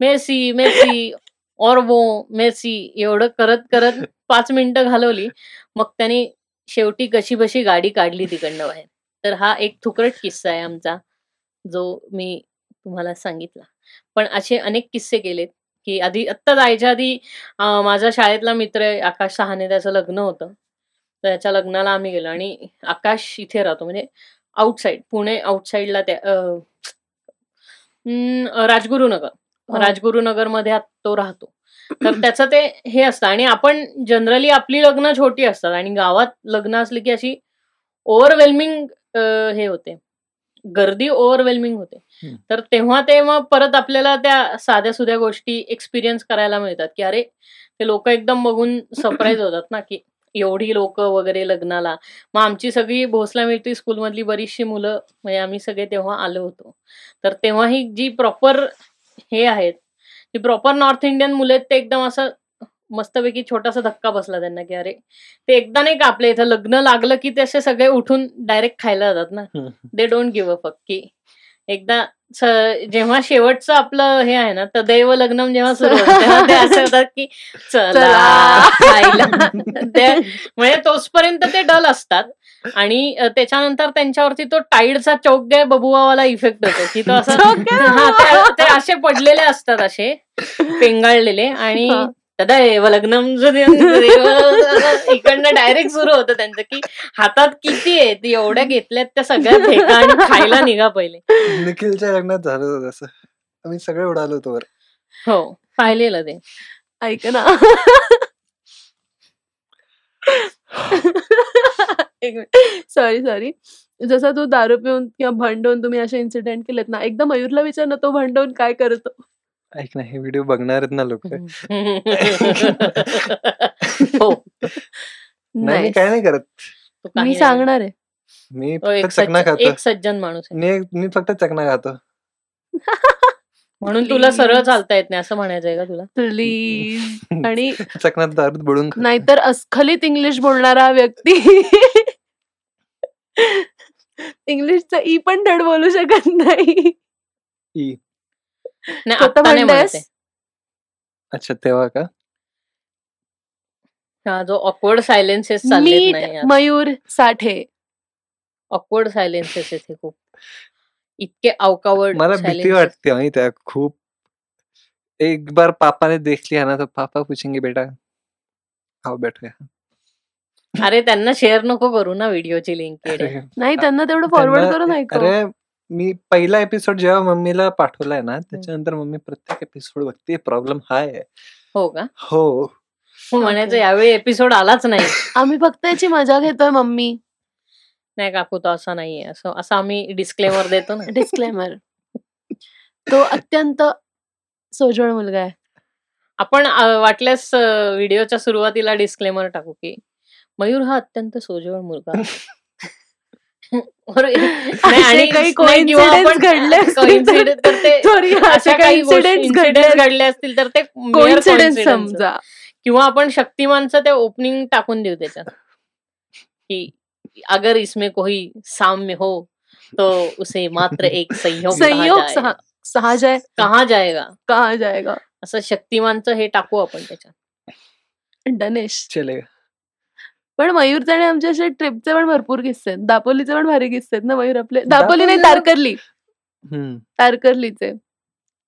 मेसी मेसी और मेसी एवढं करत करत पाच मिनिटं घालवली. मग त्याने शेवटी कशी बशी गाडी काढली तिकडनं बाहेर. तर हा एक थुकरट किस्सा आहे आमचा जो मी तुम्हाला सांगितला. पण असे अनेक किस्से केलेत की आधी आत्ता जायच्या आधी माझा शाळेतला मित्र आहे आकाश सहाने त्याचं लग्न होतं. त्याच्या लग्नाला आम्ही गेलो आणि आकाश इथे राहतो म्हणजे आउटसाईड पुणे आउटसाईडला त्या राजगुरुनगर. हो. राजगुरुनगरमध्ये तो राहतो. तर <clears throat> त्याचं ते हे असतं. आणि आपण जनरली आपली लग्न छोटी असतात. आणि गावात लग्न असली की अशी ओव्हरवेल्मिंग हे होते. गर्दी ओव्हरवेल्मिंग होते. तर तेव्हा ते मग परत आपल्याला त्या साध्या सुध्या गोष्टी एक्सपिरियन्स करायला मिळतात की अरे ते लोक एकदम बघून सरप्राईज होतात ना की एवढी लोक वगैरे लग्नाला. मग आमची सगळी भोसला मिलिटरी स्कूलमधली बरीचशी मुलं म्हणजे आम्ही सगळे तेव्हा आलो होतो. तर तेव्हा ही जी प्रॉपर हे आहेत. ती प्रॉपर नॉर्थ इंडियन मुलं आहेत ते एकदम असं मस्तपैकी छोटासा धक्का बसला त्यांना की अरे ते एकदा नाही का आपल्या इथं लग्न लागलं की ते असे सगळे उठून डायरेक्ट खायला जातात ना. They don't give a fuck की एकदा जेव्हा शेवटचं आपलं हे आहे ना तदैव लग्नम जेव्हा सुरू तेव्हा ते असं होतात की चला म्हणजे तोचपर्यंत ते डल असतात. आणि त्याच्यानंतर त्यांच्यावरती तो टाईडचा चौक बबुवावाला इफेक्ट होतो की तो असं ते- ते असे पडलेले असतात असे पेंगाळलेले आणि हा. तदैव लग्नम इकडनं डायरेक्ट सुरू होतं त्यांचं की हातात किती आहेत एवढ्या घेतल्यात त्या सगळ्या फेका आणि खायला निघा पहिले. निखिलच्या लग्नात झालं होतं तसं. आम्ही सगळे उडालो होतो वर. हो पाहिलेलं ते. ऐक ना. सॉरी सॉरी जसं तू दारू पिऊन किंवा भंडवून तुम्ही असे इन्सिडेंट केलेत ना एकदा मयूरला विचार ना तो भंडवून काय करतो? ऐक ना हे व्हिडिओ बघणार आहेत ना लोक. <laughs> हो. नाही. काय नाही करत. तो काही मी नाही. सांगणार आहे. मी एक फक्त चकना सज्जन खातो. एक सज्जन माणूस मी मी फक्त चकना खातो. <laughs> म्हणून तुला सरळ. चालता येत नाही असं म्हणायचंय का तुला? <laughs> प्लीज आणि चकनात दारूत बुडून. नाहीतर अस्खलित इंग्लिश बोलणारा व्यक्ती. <laughs> इंग्लिशचा ई पण धड बोलू शकत नाही. ई. नाही आता नाही म्हणते <laughs> अच्छा तेव्हा का? हा जो ऑकवर्ड सायलेन्सेस चाललेत मयूर साठे. ऑकवर्ड सायलेन्सेस येथे खूप. इतके अवकावड मला भीती. वाटते माहिती आहे खूप. एक बार पापा ने देख लिया ना तो पापा पूछेंगे बेटा आओ बैठो यहाँ." अरे त्यांना शेअर नको करू ना व्हिडिओची लिंक नाही त्यांना तेवढं फॉरवर्ड करून अरे मी पहिला एपिसोड जेव्हा मम्मीला पाठवलाय ना त्याच्यानंतर मम्मी प्रत्येक एपिसोड बघते प्रॉब्लेम हा आहे हो का? हो. म्हणायचं. यावेळी एपिसोड आलाच नाही. आम्ही फक्त याची मजा घेतोय मम्मी. नाही काकू तो असा नाहीये. असं असं आम्ही डिस्क्लेमर देतो ना. डिस्क्लेमर तो अत्यंत सोजवळ मुलगा आहे. आपण वाटल्यास व्हिडिओच्या सुरुवातीला डिस्क्लेमर टाकू की मयूर हा अत्यंत सोजवळ मुलगा <laughs> <laughs> <laughs> आणि- काही घडले असतील तर- ते Sorry, असे अशा काही काही incidents इन्सिडेंट घडले घडले असतील तर ते mere कोइन्सिडेंस coincidence. समजा. किंवा आपण शक्तिमानचं ते ओपनिंग टाकून देऊ त्याच्यात. की अगर इसमें कोई साम्य हो तो उसे मात्र एक संयोग कहा संयोग सहा जाय कहा जाएगा? कहा जाएगा? असं शक्तिमानचं हे टाकू आपण त्याच्यात. डनेश. चलेगा. पण मयूरचे आणि आमच्या असे ट्रिपचे पण भरपूर किस्से आहेत. दापोलीचे पण भारी किस्से आहेत ना मयूर आपले. दापोली नाही तारकर्ली. तारकर्लीचे.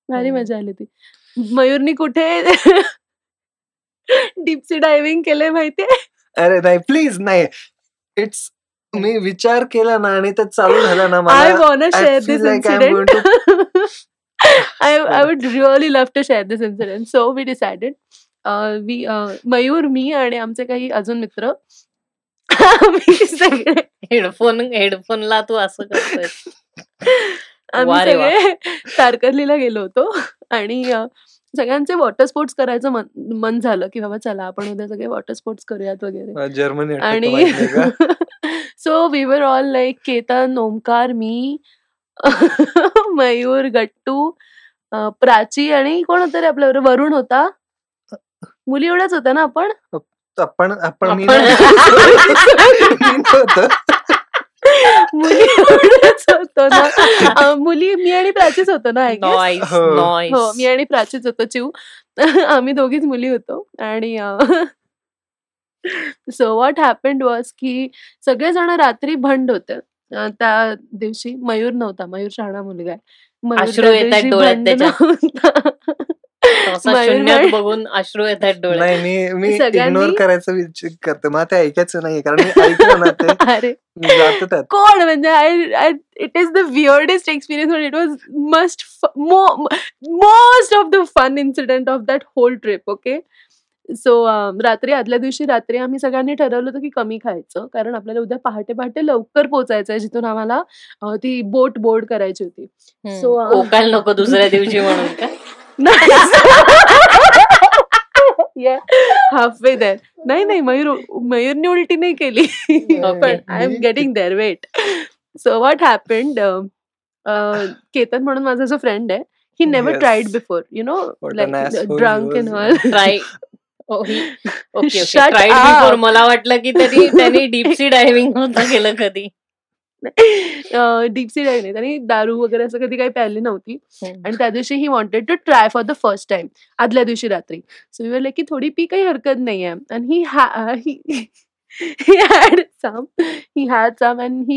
भारी. मजा आली ती मयूरनी कुठे <laughs> डीपसी डायव्हिंग केलंय माहितीये? अरे नाही प्लीज नाही. इट्स मी विचार केला ना आणि ते चालू झालं ना I want share this incident I I would really love to share this incident. So we decided, uh, we uh, Mayur मी आणि आमचे काही अजून मित्र. <laughs> आम्ही सगळे हेडफोन हेडफोनला तू असं करतोय. आम्ही वा वा. सगळे तारकर्लीला गेलो होतो. आणि सगळ्यांचे वॉटर स्पोर्ट्स करायचं मन झालं की बाबा चला आपण उद्या सगळे वॉटर स्पोर्ट्स करूयात वगैरे. जर्मनी आणि? So we were all like Ketan Omkar मी <laughs> मयूर गट्टू प्राची आणि कोण होतं रे आपल्याबरोबर वरुण होता. मुली एवढ्याच होत्या ना आपण? आपण. आपण मी नव्हतो. मुली होतो ना. अ, मुली मी आणि प्राचीच होतो ना आय गेस नॉईस हो. हो मी आणि प्राचीच होतो चिव आम्ही दोघीच मुली होतो आणि सो वॉट हॅपन्ड वॉज की सगळेजण रात्री भंड होते. अ, त्या दिवशी मयूर नव्हता मयूर शहाणा मुलगा आहे. मयूर अश्रू त्या येतायत दिवशी डोळ्यात भंड त्याच्या. नव्हता. शून्यात बघून अश्रू येत आहेत डोळ्यात. नाही मी मी सगळ्यांनी- इग्नोर करायचं विचार करते. मला ते ऐकायचं नाही कारण मी ऐकलं ना ते. <laughs> अरे. कोण? म्हणजे I it is the weirdest experience but it was must most of the fun incident of that whole trip okay so रात्री आदल्या दिवशी रात्री आम्ही सगळ्यांनी ठरवलं होतं की कमी खायचं कारण आपल्याला उद्या पहाटे पहाटे लवकर पोचायचं आहे जिथून आम्हाला ती बोट बोर्ड करायची होती. ओकायला नको दुसऱ्या दिवशी म्हणून <laughs> का हाफवे देर नाही नाही मयूर मयूरने उलटी नाही केली. पण I am getting there wait so what happened Ketan म्हणून माझा जो फ्रेंड आहे he never. Tried before you know like drunk he in. All try okay मला वाटलं की त्यांनी त्यांनी डीप सी डायव्हिंग होतं केलं कधी. डीप सी नाही त्यांनी दारू वगैरे असं कधी काही प्यायली नव्हती. आणि त्या दिवशी he wanted to try for the first time आदल्या दिवशी रात्री. सो वी लाईक की थोडी पी काही हरकत नाही आहे आणि ही हा ही he had some and he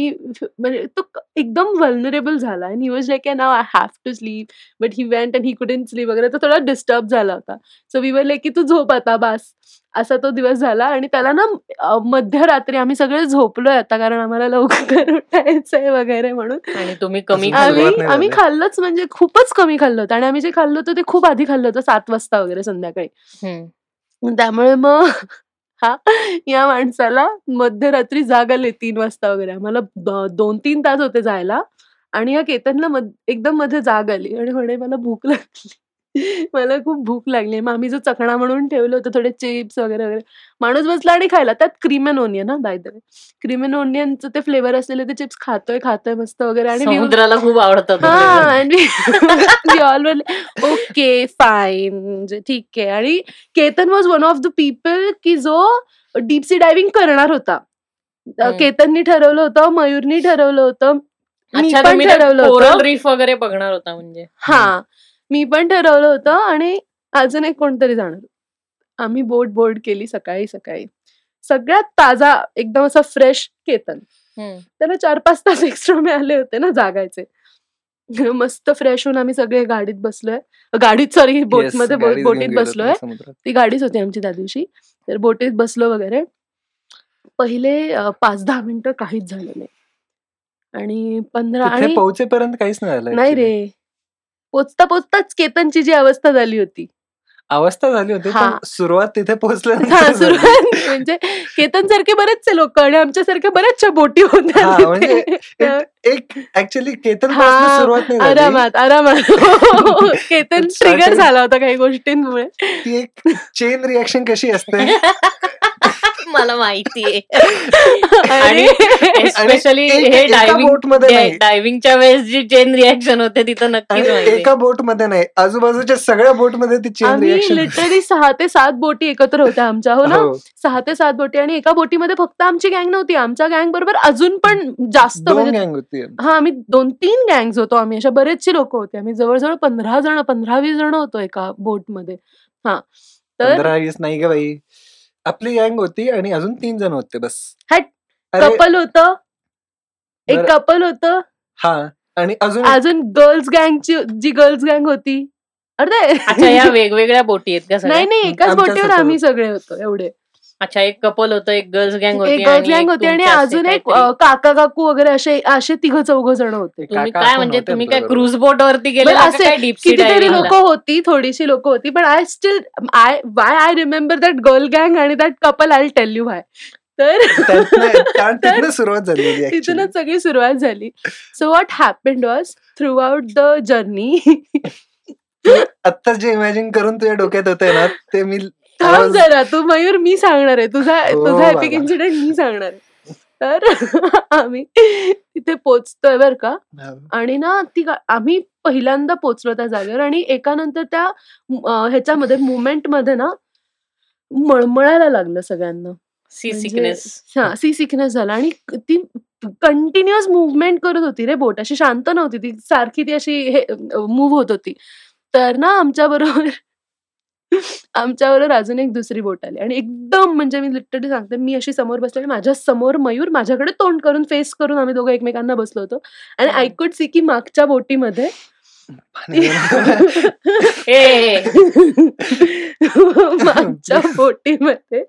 म्हणजे तो एकदम vulnerable झाला. And he was like now I have to sleep. But he went and he couldn't sleep वगैरे. तो थोडा डिस्टर्ब झाला होता. सो वी वर लाईक की तू झोप आता बास. असा तो दिवस झाला आणि त्याला ना मध्यरात्री आम्ही सगळे झोपलोय आता कारण आम्हाला लवकर उठायचंय वगैरे म्हणून. आणि तुम्ही कमी आम्ही आम्ही. खाल्लंच म्हणजे खूपच कमी खाल्लं होतं आणि आम्ही जे खाल्लं होतं ते खूप आधी खाल्लं होतं सात वाजता वगैरे संध्याकाळी. त्यामुळे मग हा या माणसाला मध्यरात्री जाग आली तीन वाजता वगैरे. आम्हाला दोन तीन तास होते जायला आणि या केतनला एकदम मध्ये जाग आली आणि म्हणे मला भूक लागली. मला खूप भूक लागली. मग आम्ही जो चकणा म्हणून ठेवलं होतं थोडे चिप्स वगैरे वगैरे माणूस बसला आणि खायला. त्यात क्रीम अँड ओनियन ना बाय क्रीम अँड ओनियनचं ते फ्लेवर असलेले ते चिप्स खातोय खातोय मस्त वगैरे आणि समुद्राला खूप आवडतात तो हा flavor. आणि ऑल ओके फाईन म्हणजे ठीक आहे. आणि Ketan was one of the people की जो डीप सी डायव्हिंग करणार होता. केतननी ठरवलं होतं मयूरनी ठरवलं होतं मी पण ठरवलं होतं. रीफ वगैरे बघणार होता म्हणजे. हा. मी पण ठरवलं होतं आणि अजून एक कोणतरी जाणार. आम्ही बोट बोर्ड केली सकाळी सकाळी. सगळ्यात ताजा एकदम असा फ्रेश केतन. त्याला चार पाच तास एक्स्ट्रा मिळाले होते ना जागायचे. मस्त फ्रेश होऊन आम्ही सगळे गाडीत बसलोय. गाडीत सॉरी गाडीच घेऊन बोटीत बसलोय. ती गाडीच होती आमची त्या दिवशी. तर बोटीत बसलो वगैरे. पहिले पाच दहा मिनिटं काहीच झालं नाही. आणि पंधरा आणि पोहोचेपर्यंत काहीच नाही. रे. पोचता पोचताच केतनची जी अवस्था झाली होती. अवस्था झाली होती सुरुवात तिथे झाली. सुरुवात म्हणजे केतन सारखे बरेचसे लोक आणि आमच्यासारख्या बऱ्याचशा बोटी होत्या म्हणजे. एक- ऍक्च्युली केतन सुरुवात आरामात आरामात. <laughs> केतन ट्रिगर झाला होता काही गोष्टींमुळे. ती एक चेन रिॲक्शन कशी असते? <laughs> मला माहितीये आणि स्पेशली हे एका डायव्हिंग बोटमध्ये नाही. डायव्हिंगच्या वेळेस जी चेन रिॲक्शन होते तिथं नक्कीच माहिती एका बोटमध्ये नाही. आजूबाजूच्या सगळ्या बोटमध्ये ती चेन रिॲक्शन लिटरली सहा ते सात बोटी एकत्र होत्या आमच्या हो ना? सहा ते सात बोटी आणि एका बोटीमध्ये फक्त आमची गँग नव्हती. आमच्या गँग बरोबर अजून पण जास्त दोन म्हणजे गँग होती. हा आम्ही दोन तीन गँग्स होतो आम्ही. अशा बरेचसे लोक होते. आम्ही जवळजवळ पंधरा जण पंधरा वीस जण होतो एका बोटमध्ये. हा. तर वीस नाही ग बाई. आपली गँग होती आणि अजून तीन जण होते बस. हट, अरे कपल होतं. एक बरं. कपल होतं. हा. आणि अजून अजून गर्ल्स गँगची जी गर्ल्स गँग होती. अरे अच्छा या वेगवेगळ्या बोटी आहेत का सगळ्या? नाही नाही एकाच आमच्या बोटीवर. आम्ही सगळे होतो एवढे. अच्छा एक कपल होतं एक गर्ल्स गँग होती एक गर्ल्स गँग होती आणि अजून एक काका काकू वगैरे असे असे तिघ चौघ जण होते. तुम्ही काका काय म्हणजे तुम्ही काय. क्रूज बोट वरती गेले असे कितीतरी लोक होती थोडीशी लोक होती पण I still I why I remember that girl गँग आणि that couple I tell you why तर <laughs> सुरुवात actually. तिथूनच सगळी सुरुवात झाली. So what happened was throughout the journey आत्ता जे इमॅजिन करून तुझ्या डोक्यात होते ना ते मी थांब जरा तू मयूर मी सांगणार आहे. तुझा हो तुझा एपिक. इन्सिडेंट मी सांगणार आहे. तर <laughs> आम्ही तिथे पोचतोय बर का? आणि ना ती आम्ही पहिल्यांदा पोचलो त्या जागेवर आणि एकानंतर त्या ह्याच्यामध्ये मुवमेंटमध्ये ना मळमळायला लागलं सगळ्यांना. सी म्हणजे- सिकनेस हा सी सिकनेस झाला आणि ती कंटिन्युअस मुवमेंट करत होती रे बोट. अशी शांत नव्हती. ती सारखी ती अशी हे मूव्ह होत होती. तर ना आमच्या बरोबर आमच्या बरोबर अजून एक दुसरी बोट आली. आणि एकदम म्हणजे मी लिटरली सांगते मी अशी समोर बसले आणि माझ्यासमोर मयूर माझ्याकडे तोंड करून फेस करून आम्ही दोघं एकमेकांना बसलो होतो. आणि आय कुड सी की मागच्या बोटीमध्ये ए <laughs> मागच्या बोटीमध्ये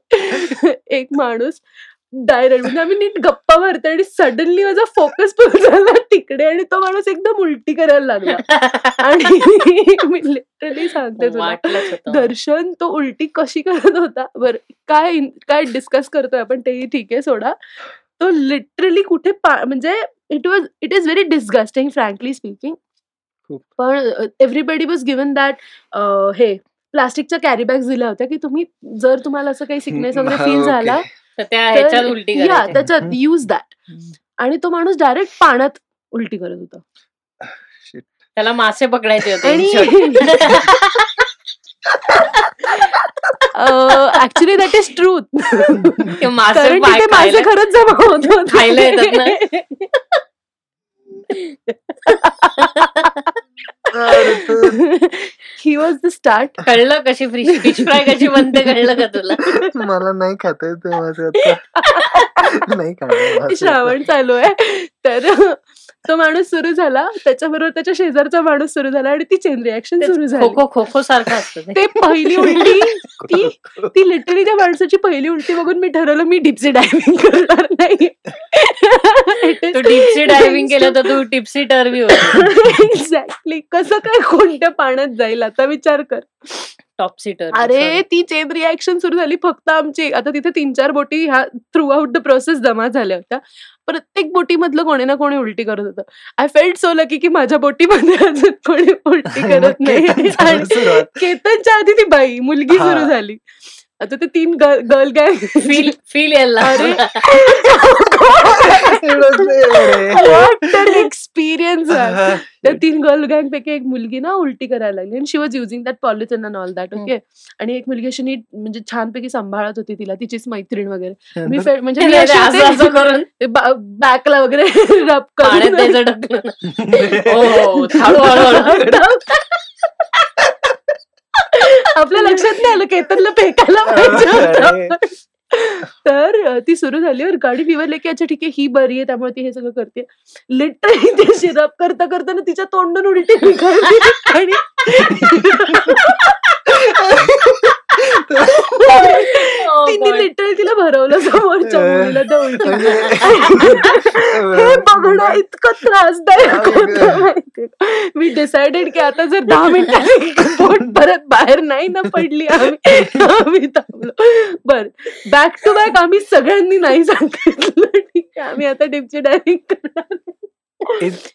एक माणूस डायरेक्ट. म्हणजे आम्ही नीट गप्पा मारतो आणि सडनली माझा फोकस पण झाला तिकडे आणि तो माणूस एकदम उलटी करायला लागला. आणि मी लिटरली सांगते तुला दर्शन तो उलटी कशी करत होता? बर काय काय डिस्कस करतोय आपण तेही ठीक आहे सोडा. तो लिटरली कुठे पा- म्हणजे it was it is very disgusting frankly speaking. पण एव्हरीबडी वॉज गिवन दॅट हे प्लास्टिकच्या कॅरी बॅग्स दिल्या होत्या की तुम्ही जर तुम्हाला असं काही सिकनेस <laughs> वगैरे फील okay. झाला या. त्याच्यात. यूज दॅट आणि तो माणूस डायरेक्ट पाण्यात उलटी करत होता Shit. त्याला मासे पकडायचे होते. ऍक्च्युली दॅट इज ट्रूथ मासे खरंच जमा होत होते. खायला येतात <laughs> ही वॉज द स्टार्ट कळलं कशी फिश फिश फ्राय कशी बनते कळलं का तुला? मला नाही खाता येत ते माझं आता. नाही खाणार श्रावण चालू आहे. तर तो माणूस सुरू झाला. त्याच्याबरोबर त्याच्या शेजारचा माणूस सुरू झाला आणि ती चेन रिॲक्शन सुरू झाली. खो खो खो सारखं असतं ते. पहिली उलटी ती ती लिटरली त्या माणसाची पहिली उलटी बघून मी ठरवलं मी डिप्सी डायव्हिंग करणार नाही. डिप्सी डायव्हिंग <laughs> केलं तर तू टिप्सी टर्वी होती एक्झॅक्टली कसं काय कोणत्या पाण्यात जाईल? आता विचार कर. टॉप सीटर अरे ती चेन रिॲक्शन सुरू झाली. फक्त आमची आता तिथे तीन चार बोटी ह्या थ्रू आउट द प्रोसेस जमा झाल्या होत्या. प्रत्येक बोटीमधलं कोणी ना कोणी उलटी करत होतं. आय फेल्ट सो लकी की माझ्या बोटीमध्ये अजून कोणी उलटी <laughs> करत नाही. केतनच्या आधी ती बाई मुलगी. सुरू झाली. आता ते तीन गर्ल गँग फील फील यायला अरे. <laughs> एक्सपिरियन्स त्या तीन गर्ल गँग पैकी एक मुलगी ना उलटी करायला लागली. आणि she was using that polythene and all that okay आणि एक मुलगी अशी नीट म्हणजे छानपैकी सांभाळत होती तिला. तिचीच मैत्रीण वगैरे. मी म्हणजे बॅकला वगैरे <laughs> रब करून <laughs> आपल्या लक्षात नाही आलं केतनला फेकायला पाहिजे. तर ती सुरू झाली और गाडी फिवरली की अच्छा ठीक आहे ही बरी आहे त्यामुळे ती हे सगळं करते. लिटरली ते शिरप करता करताना तिच्या तोंडून उलटी आणि <laughs> तिने God. लिटरली तिला भरवलं समोरच्या मुलीला त्या <laughs> <laughs> हे बघणं इतकं त्रासदायक. होतं? मी डिसाइडेड की आता जर दहा मिनिटांनी बोट परत बाहेर नाही ना पडली आम्ही आम्ही थांबलो बर बॅक टू बॅक आम्ही सगळ्यांनी नाही सांगितलं ठीक आहे आम्ही आता डिपची डायव्हिंग करणार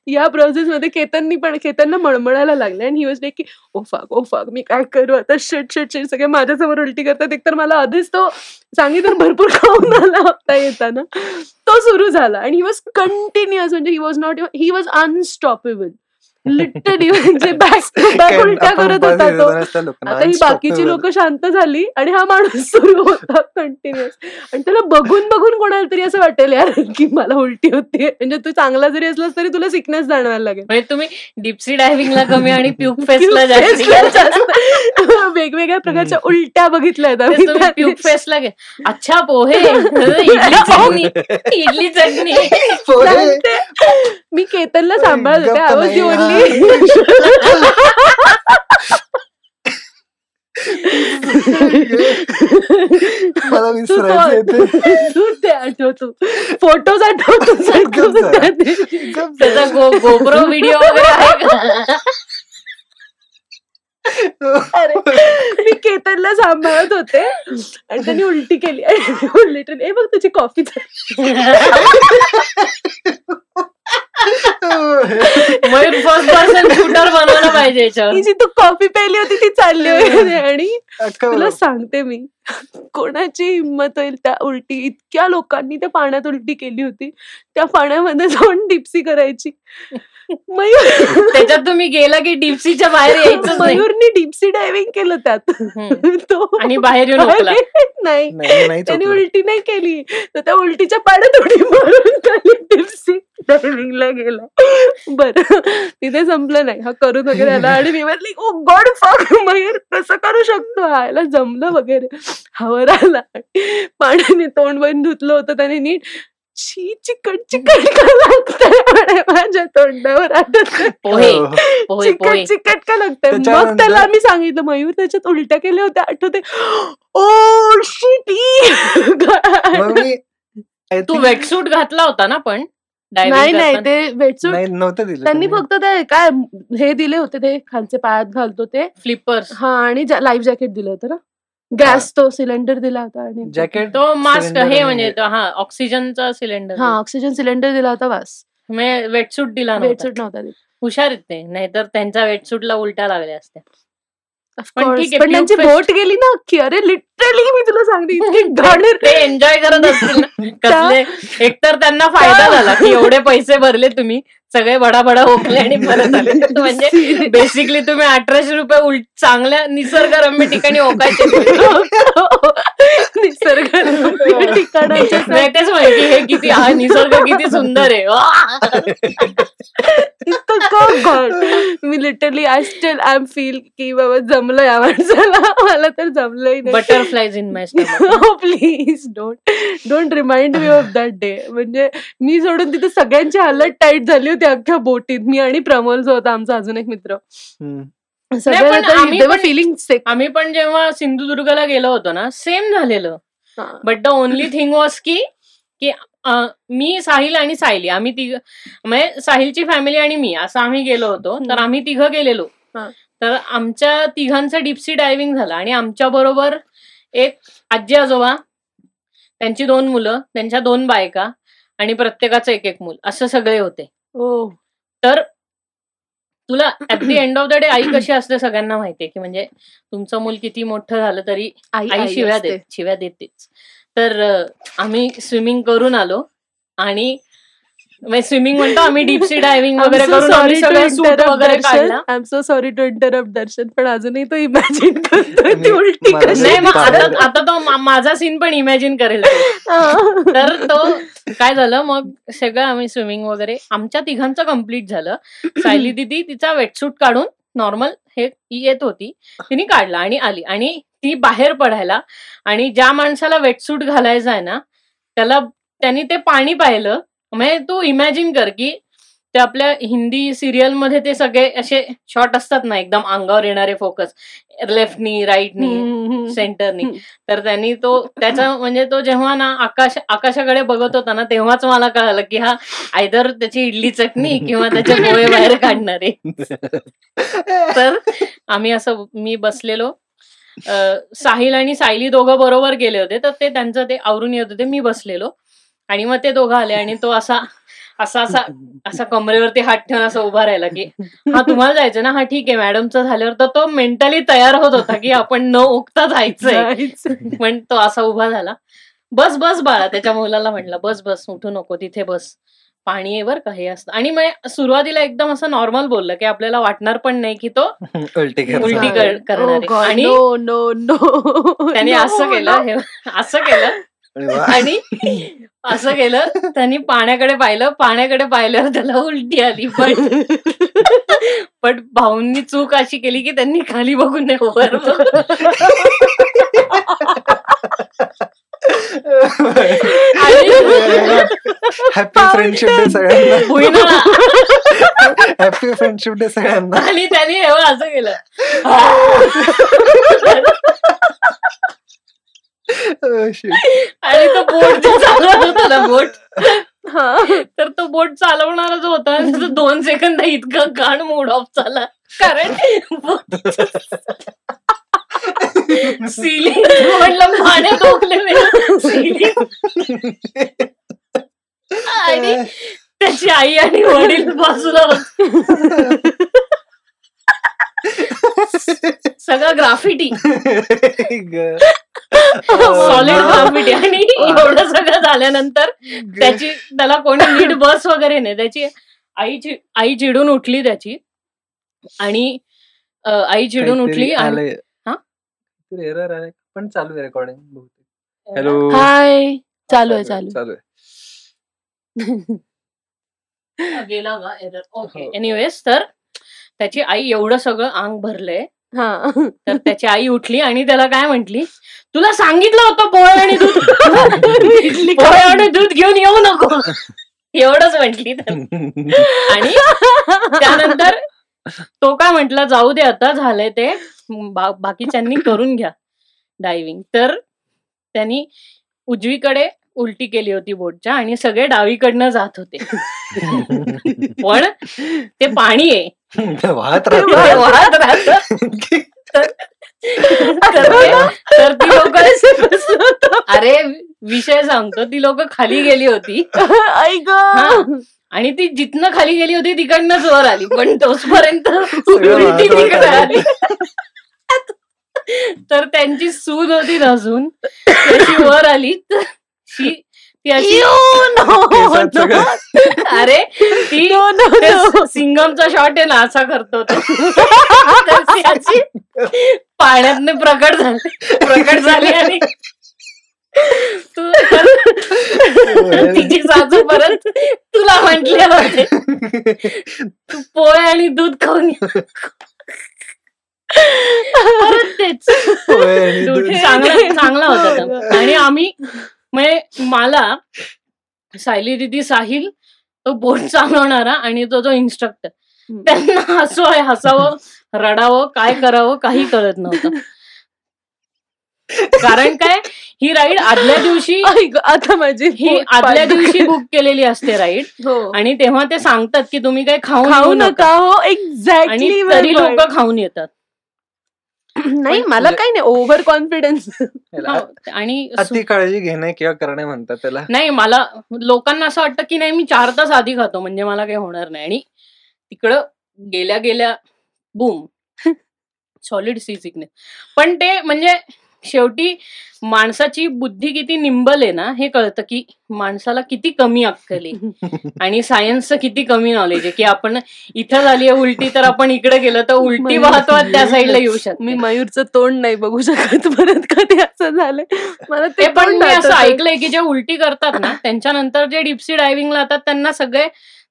या प्रोसेस मध्ये केतननी पण केतनला मळमळायला लागले आणि ही वॉज लाईक की ओ फाग ओ फाग मी काय करू? आता शेट शेट शेट सगळे माझ्यासमोर उलटी करतात. एकतर मला आधीच तो सांगितलं भरपूर खाऊन आला होता येताना. तो सुरू झाला. आणि ही वॉज कंटिन्युअस म्हणजे he was not he was unstoppable literally म्हणजे बॅक टू बॅक काय उलट्या करत होता तो. आता ही बाकीची. लोक शांत झाली आणि हा माणूस सुरू होता कंटिन्युअस आणि त्याला बघून बघून कोणाला तरी असं वाटेल यार की मला उलटी होते म्हणजे तू चांगला जरी असलास तरी तुला सिकनेस जाणवायला लागेल. म्हणजे तुम्ही डिप्सी डायव्हिंगला कमी आणि प्युक फेस्टला फेसला वेगवेगळ्या प्रकारच्या उलट्या बघितल्या आहेत प्युक गे अच्छा पोहे. <laughs> इडली चटणी. मी केतनला सांभाळत होते. गप्प नाही मला विसरायचं येते. तू ते आठव तू फोटोज आठव तू गप्प सांगतो जरा. त्या दिवशी. गप्प त्याचा गोप्रो व्हिडिओ वगैरे आहे का? अरे मी केतनला सांभाळत होते. आणि त्यांनी उलटी केली. आणि लिटरली ए बघ तुझी coffee Mayur first person shooter बनवलं पाहिजे याच्यावर. जी तू कॉफी प्यायली होती ती चालली होती. आणि तुला सांगते मी कोणाची हिंमत होईल त्या उलटी इतक्या लोकांनी त्या पाण्यात उलटी केली होती. त्या पाण्यामध्ये जाऊन डिप्सी करायची. मयूर. त्याच्यात तुम्ही गेला की डिप्सीच्या बाहेर यायचंच नाही. मयूरनी डिप्सी डायव्हिंग केलं त्यात. तो आणि बाहेर येऊन. नाही. नाही नाही त्याने. उलटी नाही केली. तर त्या उलटीच्या पाण्यात उडी मारून डिप्सी डायव्हिंगला गेला. बरं. तिथे संपलं नाही. हा करून वगैरे आला. आणि मी म्हणली ओ गॉड फक मयूर कसं करू शकतो? हा याला जमलं वगैरे. हवर आला. पाण्याने तोंड बन धुतलं होतं त्याने नीट. शी चिकट चिकट लागतंय. माझ्या तोंडावर आठवत पोहे हो. पोहे चिकट पोहे. चिकट का लागतंय? मग त्याला आम्ही सांगितलं मयूर त्याच्यात उलट्या केल्या होत्या आठवते ओ शिटी मी तू वेटसूट घातला होता ना पण? नाही नाही ते वेटसूट नाही नव्हतं दिलं त्यांनी. फक्त ते काय हे दिले होते ते खालचे पायात घालतो ते. फ्लिपर्स हा आणि लाईफ जॅकेट दिलं होतं ना. गॅस तो सिलेंडर दिला होता आणि जॅकेट तो मास्क हे म्हणजे हे. तो हा ऑक्सिजनचा सिलेंडर हा ऑक्सिजन सिलेंडर दिला होता बस वेटसूट दिला वेटसूट नव्हता. हुशार आहेत ते. नाहीतर त्यांच्या वेटसूटला उलट्या लागल्या असत्या. पण त्यांची बोट गेली ना अख्खी अरे लिटरली मी तुला सांगते <laughs> ते एन्जॉय करत असतील <laughs> एकतर त्यांना फायदा झाला की एवढे पैसे भरले तुम्ही सगळे बडा बडा ओकले आणि परत आले. <laughs> म्हणजे बेसिकली तुम्ही अठराशे रुपये उल चांगल्या निसर्गरम्य ठिकाणी ओकायचे. निसर्ग ठिकाणाच्या नाही तेच माहिती हे किती हा निसर्ग किती सुंदर आहे. मी literally I still I am feel की बाबा जमलं या माणसाला. मला तर जमलंही नाही. Butterflies in my please don't don't remind me of that day म्हणजे मी सोडून तिथे सगळ्यांची हालत टाईट झाली होती. अख्ख्या बोटीत मी आणि प्रमोल जो होता आमचा अजून एक मित्र. हम्म. आम्ही पण- फिलिंग सेक आम्ही पण जेव्हा सिंधुदुर्गला गेलो होतो ना सेम झालेलं. But the only thing was की की मी साहिल आणि सायली आम्ही तिघ म्हणजे साहिलची फॅमिली आणि मी असं आम्ही गेलो होतो. तर. आम्ही तिघं गेलेलो. हा. तर आमच्या तिघांचं डिप्सी डायव्हिंग झालं आणि आमच्या बरोबर एक आजी आजोबा त्यांची दोन मुलं त्यांच्या दोन बायका आणि प्रत्येकाचं एक एक मूल असं सगळे होते. ओ तर तुला at the end of the day आई कशी असते सगळ्यांना माहितीये की म्हणजे तुमचं मूल किती मोठं झालं तरी आई आई शिव्या असते. देत शिव्या देतेच तर अं, आम्ही स्विमिंग करून आलो आणि स्विमिंग म्हणतो आम्ही डीपसी डायव्हिंग वगैरे करून आम्ही सगळं सूट वगैरे काढला. I am so sorry to interrupt Darshan पण अजूनही तो इमॅजिन <laughs> करतोय ती मी- उलटी आता तो मा- माझा सीन पण इमॅजिन करेल. <laughs> तर तो काय झालं मग सगळं आम्ही स्विमिंग वगैरे आमच्या तिघांचं कंप्लीट झालं. सायली दिदी तिचा वेटसूट काढून नॉर्मल हे येत होती. तिने काढला आणि आली. आणि ती बाहेर पडायला आणि ज्या माणसाला वेटसूट घालायचं आहे ना त्याला त्यांनी ते पाणी पाहिलं. म्हणजे तू इमॅजिन कर की ते आपल्या हिंदी सिरियलमध्ये ते सगळे असे शॉट असतात ना एकदम अंगावर येणारे फोकस लेफ्टनी राईटनी. सेंटरनी. तर त्यांनी तो त्याचा म्हणजे तो जेव्हा ना आकाश आकाशाकडे बघत होता ना तेव्हाच मला कळालं की हा आयदर त्याची इडली चटणी किंवा त्याचे पोहे बाहेर काढणार. तर आम्ही असं मी बसलेलो. साहिल आणि सायली दोघं बरोबर गेले होते तर ते त्यांचं ते आवरून येत होते मी बसलेलो. आणि मग ते दोघं आले आणि तो असा असा असा असा कमरेवरती हात ठेवून असं उभा राहिला की हा तुम्हाला जायचं ना हा ठीक आहे मॅडमचं झाल्यावर तर तो मेंटली तयार होत होता की आपण न उगता जायचंय जायचं. पण तो असा उभा झाला बस बस बाळा त्याच्या मुलाला म्हटलं बस बस उठू नको तिथे बस पाणी आहे बरं का हे असतं आणि मग सुरुवातीला एकदम असं नॉर्मल बोललं की आपल्याला वाटणार पण नाही की तो उलटी करणार. Oh आणि no, no, no. त्याने असं केलं. हे असं केलं. आणि असं केलं त्यांनी पाण्याकडे पाहिलं पाण्याकडे पाहिल्यावर त्याला उलटी आली पण <laughs> पण भाऊंनी चूक अशी केली की त्यांनी खाली बघून नाही वर. हॅपी फ्रेंडशिप डे सगळ्यांना. हॅपी फ्रेंडशिप डे सगळ्यांना आणि त्यांनी एवढं असं केलं. <laughs> आणि तो बोट जो चालवत होता ना बोट. हा. तर तो बोट चालवणारा जो होता. ना, तो दोन सेकंद इतका घाण मूड ऑफ झाला. कारण सिलिंग <laughs> म्हटलं ओकले सिलिंग आणि त्याची आई आणि वडील बाजूला होते. <laughs> सगळं ग्राफिटी सॉलिड ग्राफिटी आणि एवढं सगळं झाल्यानंतर त्याची त्याला कोणी नीट बस वगैरे नाही. त्याची आई चि- आई चिडून उठली त्याची. आणि आई चिडून उठली आणि हा? पण चालू आहे रेकॉर्डिंग हॅलो हाय चालू आहे चालू चालू आहे. गेला ओके हो. एनिवेज तर त्याची आई एवढं सगळं अंग भरलंय. हा. तर त्याची आई उठली आणि त्याला काय म्हंटली? तुला सांगितलं होतं पोहे आणि दूध. पोहे आणि दूध घेऊन येऊ नको. एवढंच म्हंटली तर आणि त्यानंतर तो काय म्हंटला? जाऊ दे आता झालंय ते. बा- बाकीच्यांनी करून घ्या डायव्हिंग तर त्यांनी उजवीकडे उलटी केली होती बोटच्या आणि सगळे डावीकडनं जात होते. पण ते पाणी आहे. वाहत. वाहत राहतं. तर ते- लोक अरे विषय सांगतो ती लोक खाली गेली होती ऐक हा. आणि ती जिथनं खाली गेली होती तिकडनंच वर आली पण तोचपर्यंत आली. तर त्यांची सूद होती अजून त्याची वर आली तर ती अशी. अरे ती सिंगमचा शॉट आहे ना असा करतो तो. तर ती अशी पाण्यातनं प्रकट झाली प्रकट झाली आणि तू तिची सासू परत तुला म्हंटले होते तू पोहे आणि दूध खाऊन. परत तेच. चांगला चांगला होता. आणि आम्ही म्हणजे मला सायली दिदी साहिल तो बोट चालवणारा आणि तो जो इन्स्ट्रक्टर त्यांना हसू आहे हसावं रडावं काय करावं काही कळत नव्हतं. कारण काय ही राईड आदल्या दिवशी आता माझी ही आदल्या दिवशी बुक केलेली असते राईड हो. आणि तेव्हा ते सांगतात की तुम्ही काही खाऊ खाऊ नका. हो एक्झॅक्टली तरी लोक खाऊन येतात. <clears throat> नाही मला काही नाही. ओव्हर कॉन्फिडन्स हो, आणि अति काळजी घेणे किंवा करणे म्हणतात त्याला. नाही मला लोकांना असं वाटतं की नाही मी चार तास आधी खातो म्हणजे मला काही होणार नाही. आणि तिकडं गेल्या गेल्या बूम सॉलिड सी सिकनेस पण ते म्हणजे शेवटी माणसाची बुद्धी किती निंबल आहे ना हे कळतं की माणसाला किती कमी अक्कल आहे. <laughs> आणि सायन्सचं किती कमी नॉलेज आहे की आपण इथं झाली आहे उलटी तर आपण इकडे गेलो तर उलटी मयूर- वाहत वाहत त्या साईडला येऊ शकतो. <laughs> मी मयूरचं तोंड नाही बघू शकत परत कधी असं झालंय. मला ते पण मी असं. ऐकलंय की जे उलटी करतात ना त्यांच्यानंतर जे डिप्सी डायव्हिंगला जातात त्यांना सगळे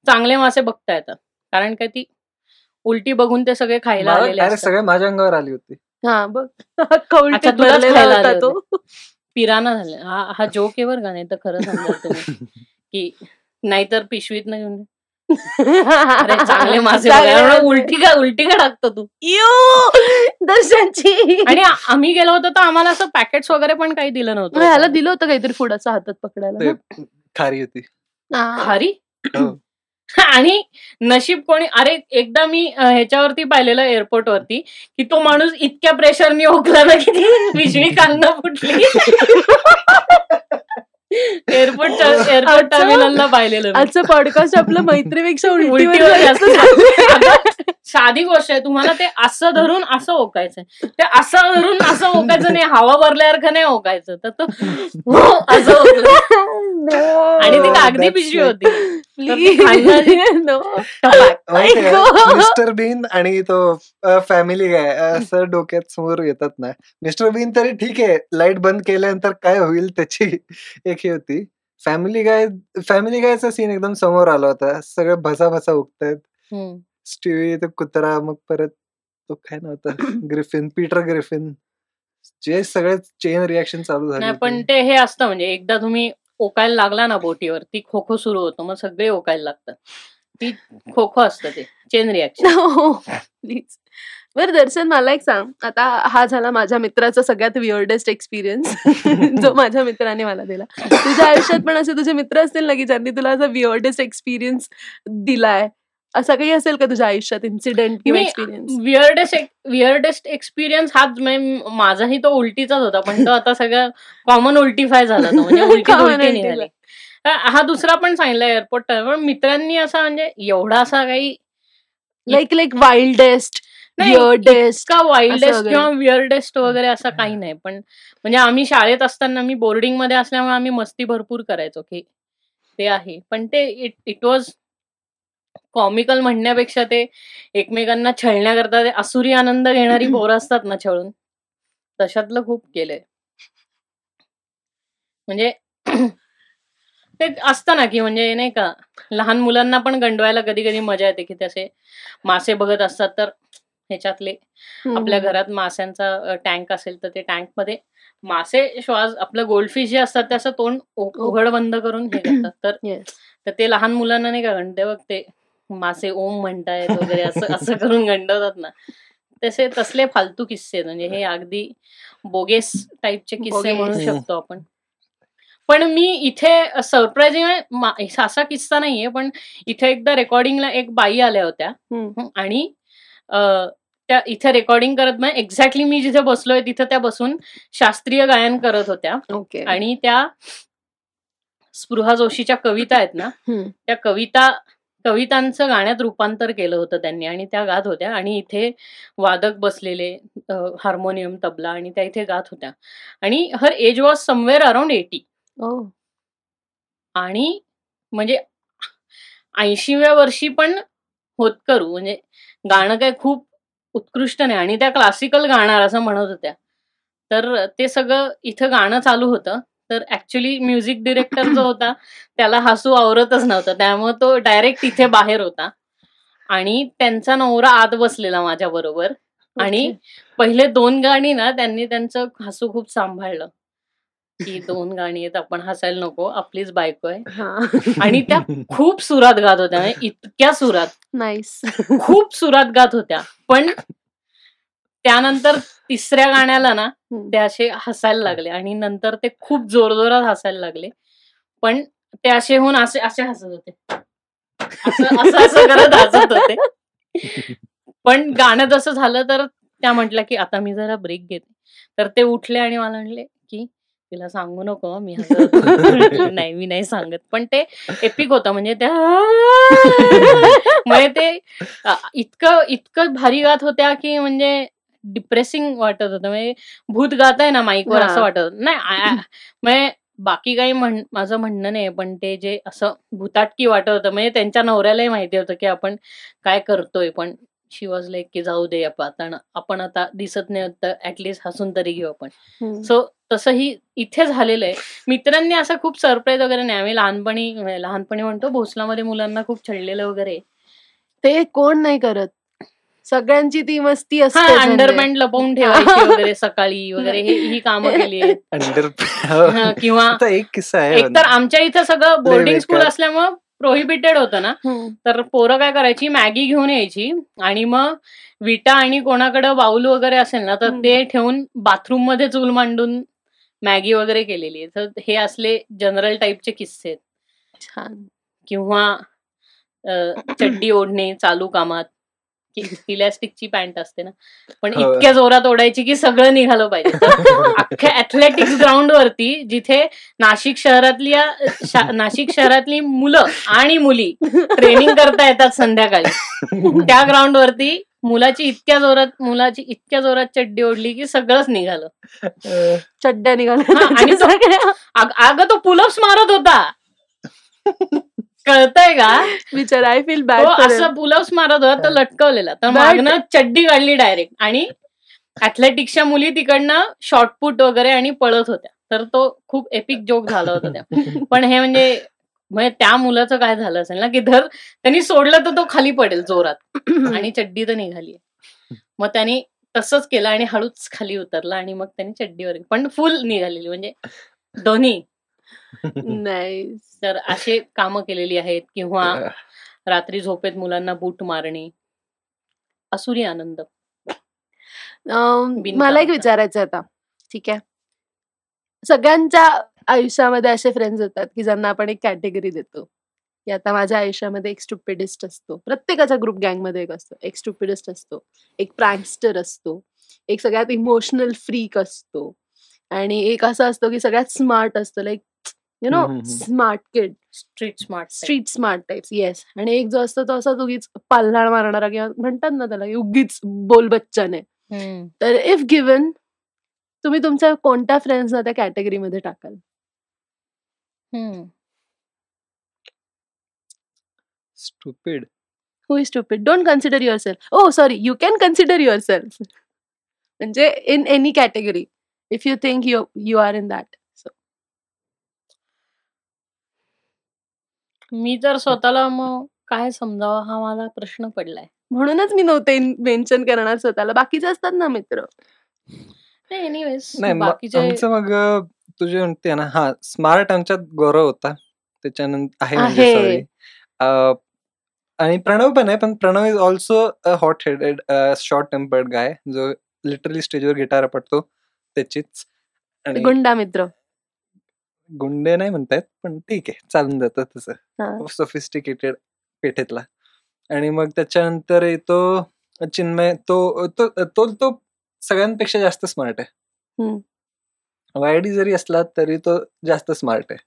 चांगले मासे बघता येतात. कारण काय ती उलटी बघून ते सगळे खायला आलेले असतात. सगळे माझ्या अंगावर आली होती. हा बघ. <laughs> भरलेला होता तो. पिराना झाले. हा हा जोक आहे बरं का नाही तर खरं तुम्ही. <laughs> की नाहीतर पिशवीत न घेऊन <laughs> अरे चांगले मासे. उलटी का उलटी का टाकतो तू? यू! दर्शनची आणि आम्ही गेलो होतो तर आम्हाला असं पॅकेट्स वगैरे पण काही दिलं ह्याला नव्हतं दिलं होतं काहीतरी फूड असं हातात पकडायला? खारी होती. खारी? हो. <laughs> आणि नशीब कोणी अरे एकदा मी ह्याच्यावरती पाहिलेलं एअरपोर्ट वरती की तो माणूस इतक्या प्रेशरने ओकला ना की पिशवी कांदा फुटली <laughs> एअरपोर्ट एअरपोर्ट. टर्मिनलला पाहिलेलं. आजचं पॉडकास्ट आपलं मैत्रीपेक्षा <laughs> साधी गोष्ट आहे तुम्हाला ते असं धरून असं ओकायचंय ते असं धरून असं ओकायचं नाही हवा भरल्यासारखं नाही ओकायचं तर तो असं. आणि ती कागदी पिशवी. होती <laughs> <laughs> ऐको. मिस्टर बीन आणि तो फॅमिली गाय असं डोक्यात समोर येतात ना. मिस्टर बीन तरी ठीक आहे. लाइट बंद केल्यानंतर काय होईल त्याची <laughs> एक हे होती. फॅमिली गाय फॅमिली गायचा सीन एकदम समोर आला होता. सगळे भसा भसा उगतायत. स्टीव्ही तो कुत्रा मग परत तो काय नव्हता ग्रिफिन पीटर ग्रिफिन जे सगळे चेन रिॲक्शन चालू झाले पण होते. ते हे असतं म्हणजे एकदा तुम्ही ओकायला लागला ना बोटीवर ती खो खो सुरू होतो मग सगळे ओकायला लागतात. ती खो खो असतं ते चेन रिॲक्शन. <laughs> Please. बरं दर्शन मला एक सांग. आता हा झाला माझ्या मित्राचा सगळ्यात विअर्डेस्ट एक्सपिरियन्स <laughs> जो माझ्या मित्राने मला दिला. तुझ्या आयुष्यात पण असे तुझे मित्र असतील ना की ज्यांनी तुला असा विअर्डेस्ट एक्सपिरियन्स दिलाय? असा काही असेल का तुझ्या आयुष्यात इन्सिडेंट किंवा एक्सपिरियन्स विअर्डेस्ट विअर्डेस्ट एक्सपिरियन्स हाच म्हणजे माझाही तो उलटीचाच होता पण तो आता सगळं कॉमन उलटीफाय झाला तो म्हणजे उलटी उलटी. निघाली हा दुसरा पण सांगितला एअरपोर्ट पण मित्रांनी असा म्हणजे एवढा असा काही लाईक लाईक वाईल्डेस्ट नाही, विअर्डेस्ट इतका वाईल्डेस्ट. किंवा विअर्डेस्ट वगैरे असं काही नाही पण म्हणजे आम्ही शाळेत असताना मी बोर्डिंगमध्ये असल्यामुळे आम्ही मस्ती भरपूर करायचो की ते आहे पण ते इट इट वॉज कॉमिकल म्हणण्यापेक्षा ते एकमेकांना छळण्याकरता ते असुरी आनंद घेणारी <clears throat> पोरं असतात ना छळून. तशातलं खूप केलंय. म्हणजे ते असतं ना की म्हणजे नाही का लहान मुलांना पण गंडवायला कधी कधी मजा येते की तसे मासे बघत असतात तर ह्याच्यातले आपल्या घरात माशांचा टँक असेल तर ते टँकमध्ये मासे श्वास आपलं गोल्डफिश जे असतात ते असं तोंड उघड बंद करून हे <clears throat> करतात. तर ते लहान मुलांना नाही का घंटे बघ ते मासे ओम म्हणतायत वगैरे असं असं करून गंडवतात ना तसे तसले फालतू किस्से. म्हणजे हे अगदी बोगेस टाईपचे किस्से. म्हणू शकतो आपण पण मी इथे सरप्राईजिंग असा किस्सा नाहीये पण इथे एकदा रेकॉर्डिंगला एक बाई आल्या होत्या आणि अ, त्या इथे रेकॉर्डिंग करत नाही एक्झॅक्टली मी जिथे बसलोय तिथे त्या बसून शास्त्रीय गायन करत होत्या आणि त्या स्पृहा जोशीच्या कविता आहेत ना. त्या कविता कवितांचं गाण्यात रूपांतर केलं होतं त्यांनी आणि त्या गात होत्या आणि इथे वादक बसलेले हार्मोनियम तबला आणि त्या इथे गात होत्या. आणि her age was somewhere around eighty ओ आणि म्हणजे ऐंशीव्या वर्षी पण होतकरू म्हणजे गाणं काय खूप उत्कृष्ट नाही. आणि त्या क्लासिकल गाणार असं म्हणत होत्या. तर ते सगळं इथं गाणं चालू होतं. तर ऍक्च्युली म्युझिक डिरेक्टर जो होता त्याला हसू आवरतच नव्हतं. त्यामुळे तो डायरेक्ट इथे बाहेर होता. आणि त्यांचा नवरा आत बसलेला माझ्या बरोबर. आणि पहिले दोन गाणी ना त्यांनी त्यांचं हसू खूप सांभाळलं. की दोन गाणी आहेत आपण हसायला नको आपलीच बायको आहे. हा. आणि त्या खूप सुरात गात होत्या. म्हणजे इतक्या सुरात. नाईस खूप सुरात गात होत्या. पण त्यानंतर तिसऱ्या गाण्याला ना. ते असे हसायला लागले आणि नंतर ते खूप जोरजोरात हसायला लागले पण ते असे होऊन असे असे हसत होते असं करत हसत होते पण गाणं जसं झालं तर त्या म्हटल्या की आता मी जरा ब्रेक घेते तर ते उठले आणि मला म्हणले की तिला सांगू नको मी हसत होते." म्हटलं, नाही मी नाही सांगत पण ते एपिक होतं म्हणजे त्या <laughs> म्हणजे ते इतकं इतकं भारी गात होत्या की म्हणजे डिप्रेसिंग वाटत होतं म्हणजे भूत गात आहे ना माईकवर. असं वाटत होतं. नाही <clears throat> म्हणजे बाकी काही म्हण माझं म्हणणं नाही पण ते जे असं भूताटकी वाटत होतं म्हणजे त्यांच्या नवऱ्यालाही माहिती होतं की आपण काय करतोय पण शी वॉज लाईक की जाऊ दे आपण आपण आता दिसत नाही तर ऍटलिस्ट हसून तरी घेऊ आपण. सो तसंही इथे झालेलं आहे मित्रांनी असं खूप सरप्राईज वगैरे नाही आम्ही लहानपणी लहानपणी म्हणतो भोसलामध्ये मुलांना खूप छळलेलं वगैरे. ते कोण नाही करत सगळ्यांची ती मस्ती असते हा म्हणजे. अंडरपॅन्ट लपवून ठेवायची <laughs> वगैरे सकाळी वगैरे हे ही कामं केली अंडर हा, किंवा आता एक किस्सा आहे एकतर आमच्या इथं सगळं बोर्डिंग स्कूल. असल्यामुळं प्रोहिबिटेड होतं ना. तर पोरं काय करायची मॅगी घेऊन यायची आणि मग विटा आणि कोणाकडं बाऊल वगैरे असेल ना तर. ते ठेवून बाथरूममध्ये चूल मांडून मॅगी वगैरे केलेली आहे तर हे असले जनरल टाईपचे किस्से आहेत छान किंवा चड्डी ओढणे चालू कामात इलॅस्टिकची पॅन्ट असते ना. पण हो. इतक्या जोरात ओढायची की सगळं निघालं पाहिजे. अख्ख्या ऍथलेटिक्स ग्राउंड वरती जिथे नाशिक शहरातल्या नाशिक शहरातली मुलं आणि मुली ट्रेनिंग करता येतात संध्याकाळी त्या ग्राउंड वरती मुलाची इतक्या जोरात मुलाची इतक्या जोरात चड्डी ओढली की सगळंच निघालं. चड्ड्या निघाल्या. आणि अगं तो पुलप्स मारत होता. कळतंय का? विचार आय फील तो बॅड असं पुलप्स मारत होता तर लटकवलेला. तर मागनं चड्डी काढली डायरेक्ट आणि ऍथलेटिक्सच्या मुली तिकडनं शॉर्टपुट वगैरे आणि पळत होत्या. तर तो खूप एपिक जोक झाला होता त्या. <laughs> पण हे म्हणजे म्हणजे त्या मुलाचं काय झालं असेल ना की धर त्यांनी सोडलं तर तो खाली पडेल जोरात. <clears throat> आणि चड्डी तर निघाली मग त्यांनी तसंच केलं आणि हळूच खाली उतरला आणि मग त्यांनी चड्डीवर पण फुल निघालेली. म्हणजे दोन्ही <laughs> नाही. तर असे कामं केलेली आहेत किंवा <laughs> रात्री झोपेत मुलांना बूट मारणे. असुरी आनंद. बिनकामाचा. मला एक विचारायचं आता. ठीक आहे. सगळ्यांच्या आयुष्यामध्ये असे फ्रेंड्स येतात की ज्यांना आपण एक कॅटेगरी देतो. की आता माझ्या आयुष्यामध्ये एक स्टुपिडिस्ट असतो. प्रत्येकाच्या ग्रुप गँगमध्ये एक असतो. एक स्टुपिडिस्ट असतो. एक प्रँकस्टर असतो. एक सगळ्यात इमोशनल फ्रीक असतो. आणि एक असं असतो की सगळ्यात स्मार्ट असतो. Like you know. Smart kid street smart street smart types yes आणि एक जो असतो तो असा उगीच पाल्हाळ मारणारा किंवा म्हणतात ना त्याला उगीच बोल बच्चन. आहे तर इफ गिवन तुम्ही तुमच्या कोणत्या फ्रेंड्सना त्या कॅटेगरीमध्ये टाकाल? Stupid who is stupid don't consider yourself oh sorry you can consider yourself म्हणजे in any category if you think you you are in that मी तर स्वतःला मग काय समजावं हा मला प्रश्न पडलाय. म्हणूनच मी नव्हते मेन्शन करणार स्वतःला. बाकीचे असतात ना मित्र. नाही एनिवेज नाही म- बाकीचे मग तुझे म्हणते ना हा स्मार्ट आमच्यात गौरव होता. त्याच्यानंतर आहे म्हणजे. सॉरी आणि प्रणव पण आहे पण Pranav is also a hot headed short tempered guy जो लिटरली स्टेजवर गिटार पडतो त्याचीच. आणि गुंडा मित्र. गुंडे नाही म्हणतायत पण ठीक आहे चालून जातं. तसं. सोफिस्टिकेटेड पेठेतला. आणि मग त्याच्यानंतर येतो चिन्मय तो तो तो तो सगळ्यांपेक्षा जास्त स्मार्ट आहे. वायडी जरी असला तरी तो जास्त स्मार्ट आहे.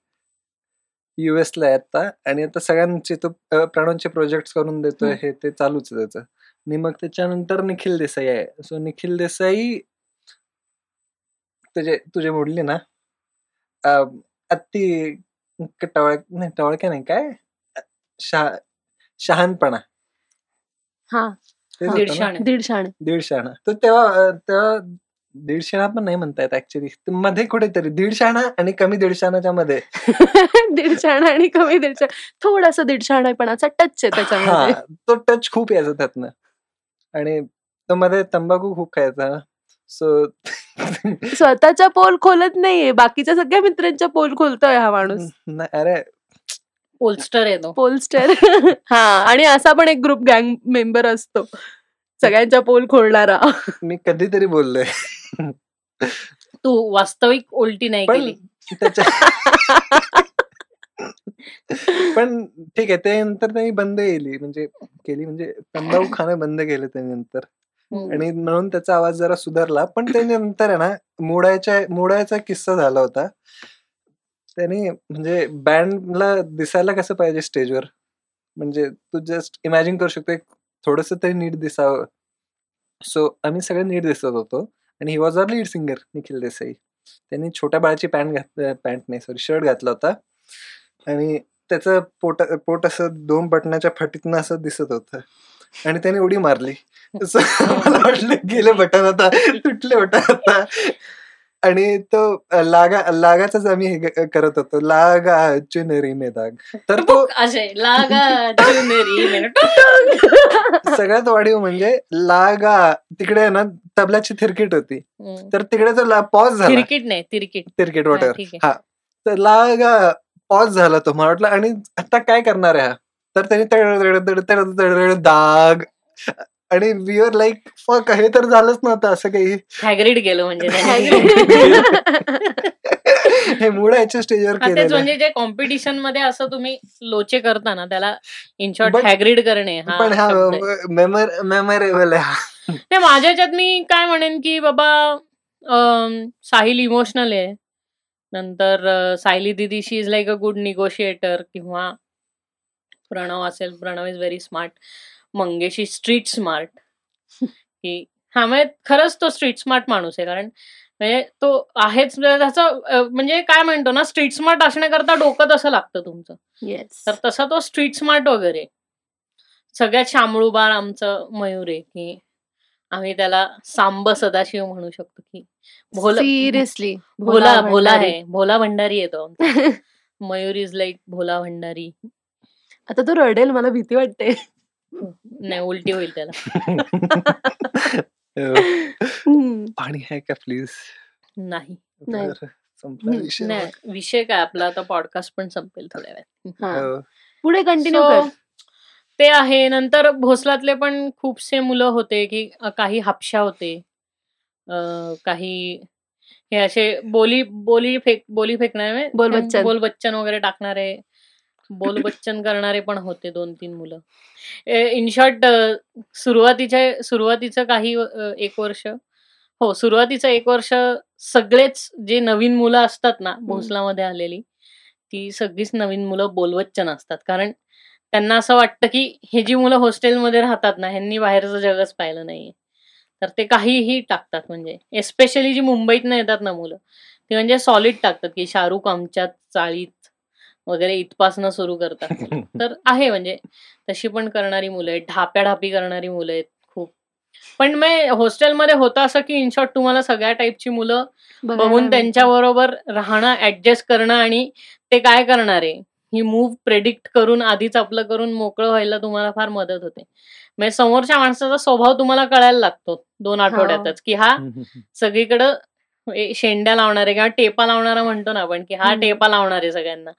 युएस ला आहे आता आणि आता सगळ्यांचे तो अ, प्रणवचे प्रोजेक्ट करून देतोय. हे. ते चालूच आहे त्याचं. आणि मग त्याच्यानंतर निखिल देसाई आहे. सो निखिल देसाई तुझे तुझे मोडली ना? अति टवळ नाही टवळके नाही काय? शहा शहानपणा हा? दीडशाणे दीडशाण तेव्हा तेव्हा दीडशे आणा पण नाही म्हणतायत ऍक्च्युली मध्ये कुठेतरी दीडशे आणा कमी दीडशे आणाच्या मध्ये. दीडशाण आणि कमी दीडशाण थोडासा दीडशाणापणाचा टच आहे हा. त्याच्यामध्ये तो टच खूप यायचा त्यातनं. आणि तो मध्ये तंबाखू खूप खायचा. सो स्वतःच्या <laughs> पोल खोलत नाहीये. बाकीच्या सगळ्या मित्रांच्या पोल खोलतोय हा माणूस. अरे. पोलस्टर आहे तो. पोलस्टर. <laughs> हा आणि असा पण एक ग्रुप गँग मेंबर असतो. सगळ्यांच्या पोल खोलणारा. <laughs> मी कधीतरी बोललोय. तू वास्तविक उलटी नाही पण केली. पण ठीक आहे ते नंतर त्यांनी बंद केली. म्हणजे केली म्हणजे तंबाखू खाणं बंद केलं त्यांनी नंतर हम्म. हो. आणि म्हणून त्याचा आवाज जरा सुधारला. पण त्याने नंतर आहे ना मोडायच्या मोडायचा किस्सा झाला होता. त्याने म्हणजे बँडला दिसायला कसं पाहिजे स्टेजवर? म्हणजे तू जस्ट इमॅजिन करू शकतो एक थोडस तरी नीट दिसावं. सो आम्ही सगळे नीट दिसत होतो. आणि he was our lead singer Nikhil Desai. त्यांनी छोट्या बाळाची पॅन्ट घात पॅन्ट नाही सॉरी शर्ट घातला होता. आणि त्याचं पोट पोट असं दोन बटनाच्या फटीतनं असं दिसत होतं. आणि त्याने उडी मारली. मला वाटलं गेले बटन आता तुटले बटन आता. आणि तो लागा लागाचाच आम्ही हे करत होतो. लागा चुनरी में दाग. तर तो लागा सगळ्यात वाढीव म्हणजे लागा तिकडे ना तबल्याची थिरकीट होती. तर तिकडे तो पॉज झाला. तिरकीट नाही तिरकीट. तिरकीट हा, वॉटर. हा. तर लागा पॉज झाला तो मला वाटलं. आणि आता काय करणार आहे हा? तर त्याने दाग. आणि वी आर लाईक फक हे तर झालंच नव्हतं असं काही. हॅग्रीड गेलो म्हणजे <laughs> हे मुळाच्या स्टेजवर हा, तेच केलेलं म्हणजे जे कॉम्पिटिशनमध्ये असं तुम्ही लोचे करता ना त्याला इन शॉर्ट हॅग्रीड करणे हा पण हा मेमोरेबल आहे. हा. ते माझ्या ह्याच्यात मी काय म्हणेन की बाबा साहिल इमोशनल आहे. नंतर सायली दिदी she is like a good negotiator किंवा प्रणव असेल Pranav is very smart Mangesh street smart की हा म्हणजे खरंच तो स्ट्रीट स्मार्ट माणूस आहे. कारण म्हणजे तो आहेच त्याचा म्हणजे काय म्हणतो ना स्ट्रीट स्मार्ट असण्याकरता डोकं तसं लागतं तुमचं. येस तर तसा तो स्ट्रीट स्मार्ट वगैरे. सगळ्यात शामळू बाळ आमचं मयूर आहे की आम्ही त्याला सांब सदाशिव म्हणू शकतो की भोला सिरियसली भोला भोला आहे भोला भंडारी येतो <laughs> मयूर इज लाईक भोला भंडारी. आता तो रडेल मला भीती वाटते. नाही उलटी होईल त्याला. हम्म. पाणी आहे का प्लीज नाही. नाही. विषय नाही विषय काय आपला आता पॉडकास्ट पण संपेल थोड्या वेळात. हा. हो. पुढे कंटिन्यू ते आहे नंतर भोसलातले पण खूपसे मुलं होते की काही हापशा होते. काही हे असे बोली बोली फेक बोली फेकणारे बोल बच्चन. बोल बच्चन वगैरे टाकणारे. बोल बच्चन करणारे पण होते दोन तीन मुलं इन शॉर्ट सुरुवातीच्या सुरुवातीचं काही एक वर्ष. हो सुरुवातीचं एक वर्ष सगळेच जे नवीन मुलं असतात ना भोसलामध्ये आलेली ती सगळीच नवीन मुलं बोलवच्चन असतात. कारण त्यांना असं वाटतं की हे जी मुलं हॉस्टेलमध्ये राहतात ना ह्यांनी बाहेरचं जगच पाहिलं नाहीये. तर ते काहीही टाकतात म्हणजे एस्पेशली जी मुंबईतनं येतात ना मुलं ती म्हणजे सॉलिड टाकतात की शाहरुख आमच्या चाळीत वगैरे इथपासनं सुरू करतात. <laughs> तर आहे म्हणजे तशी पण करणारी मुलं आहेत ढाप्याढापी करणारी मुलं आहेत खूप. पण मग हॉस्टेलमध्ये होतं असं की इनशॉर्ट तुम्हाला सगळ्या टाईपची मुलं बघून मिळतं. त्यांच्याबरोबर राहणं ऍडजस्ट करणं आणि ते काय करणार आहे? ही मूव्ह प्रेडिक्ट करून आधीच आपलं करून मोकळं व्हायला तुम्हाला फार मदत होते. म्हणजे समोरच्या माणसाचा स्वभाव तुम्हाला कळायला लागतो दोन आठवड्यातच की हा सगळीकडं शेंड्या लावणारे किंवा टेपा लावणारा म्हणतो ना आपण की हा. टेपा लावणार आहे सगळ्यांना.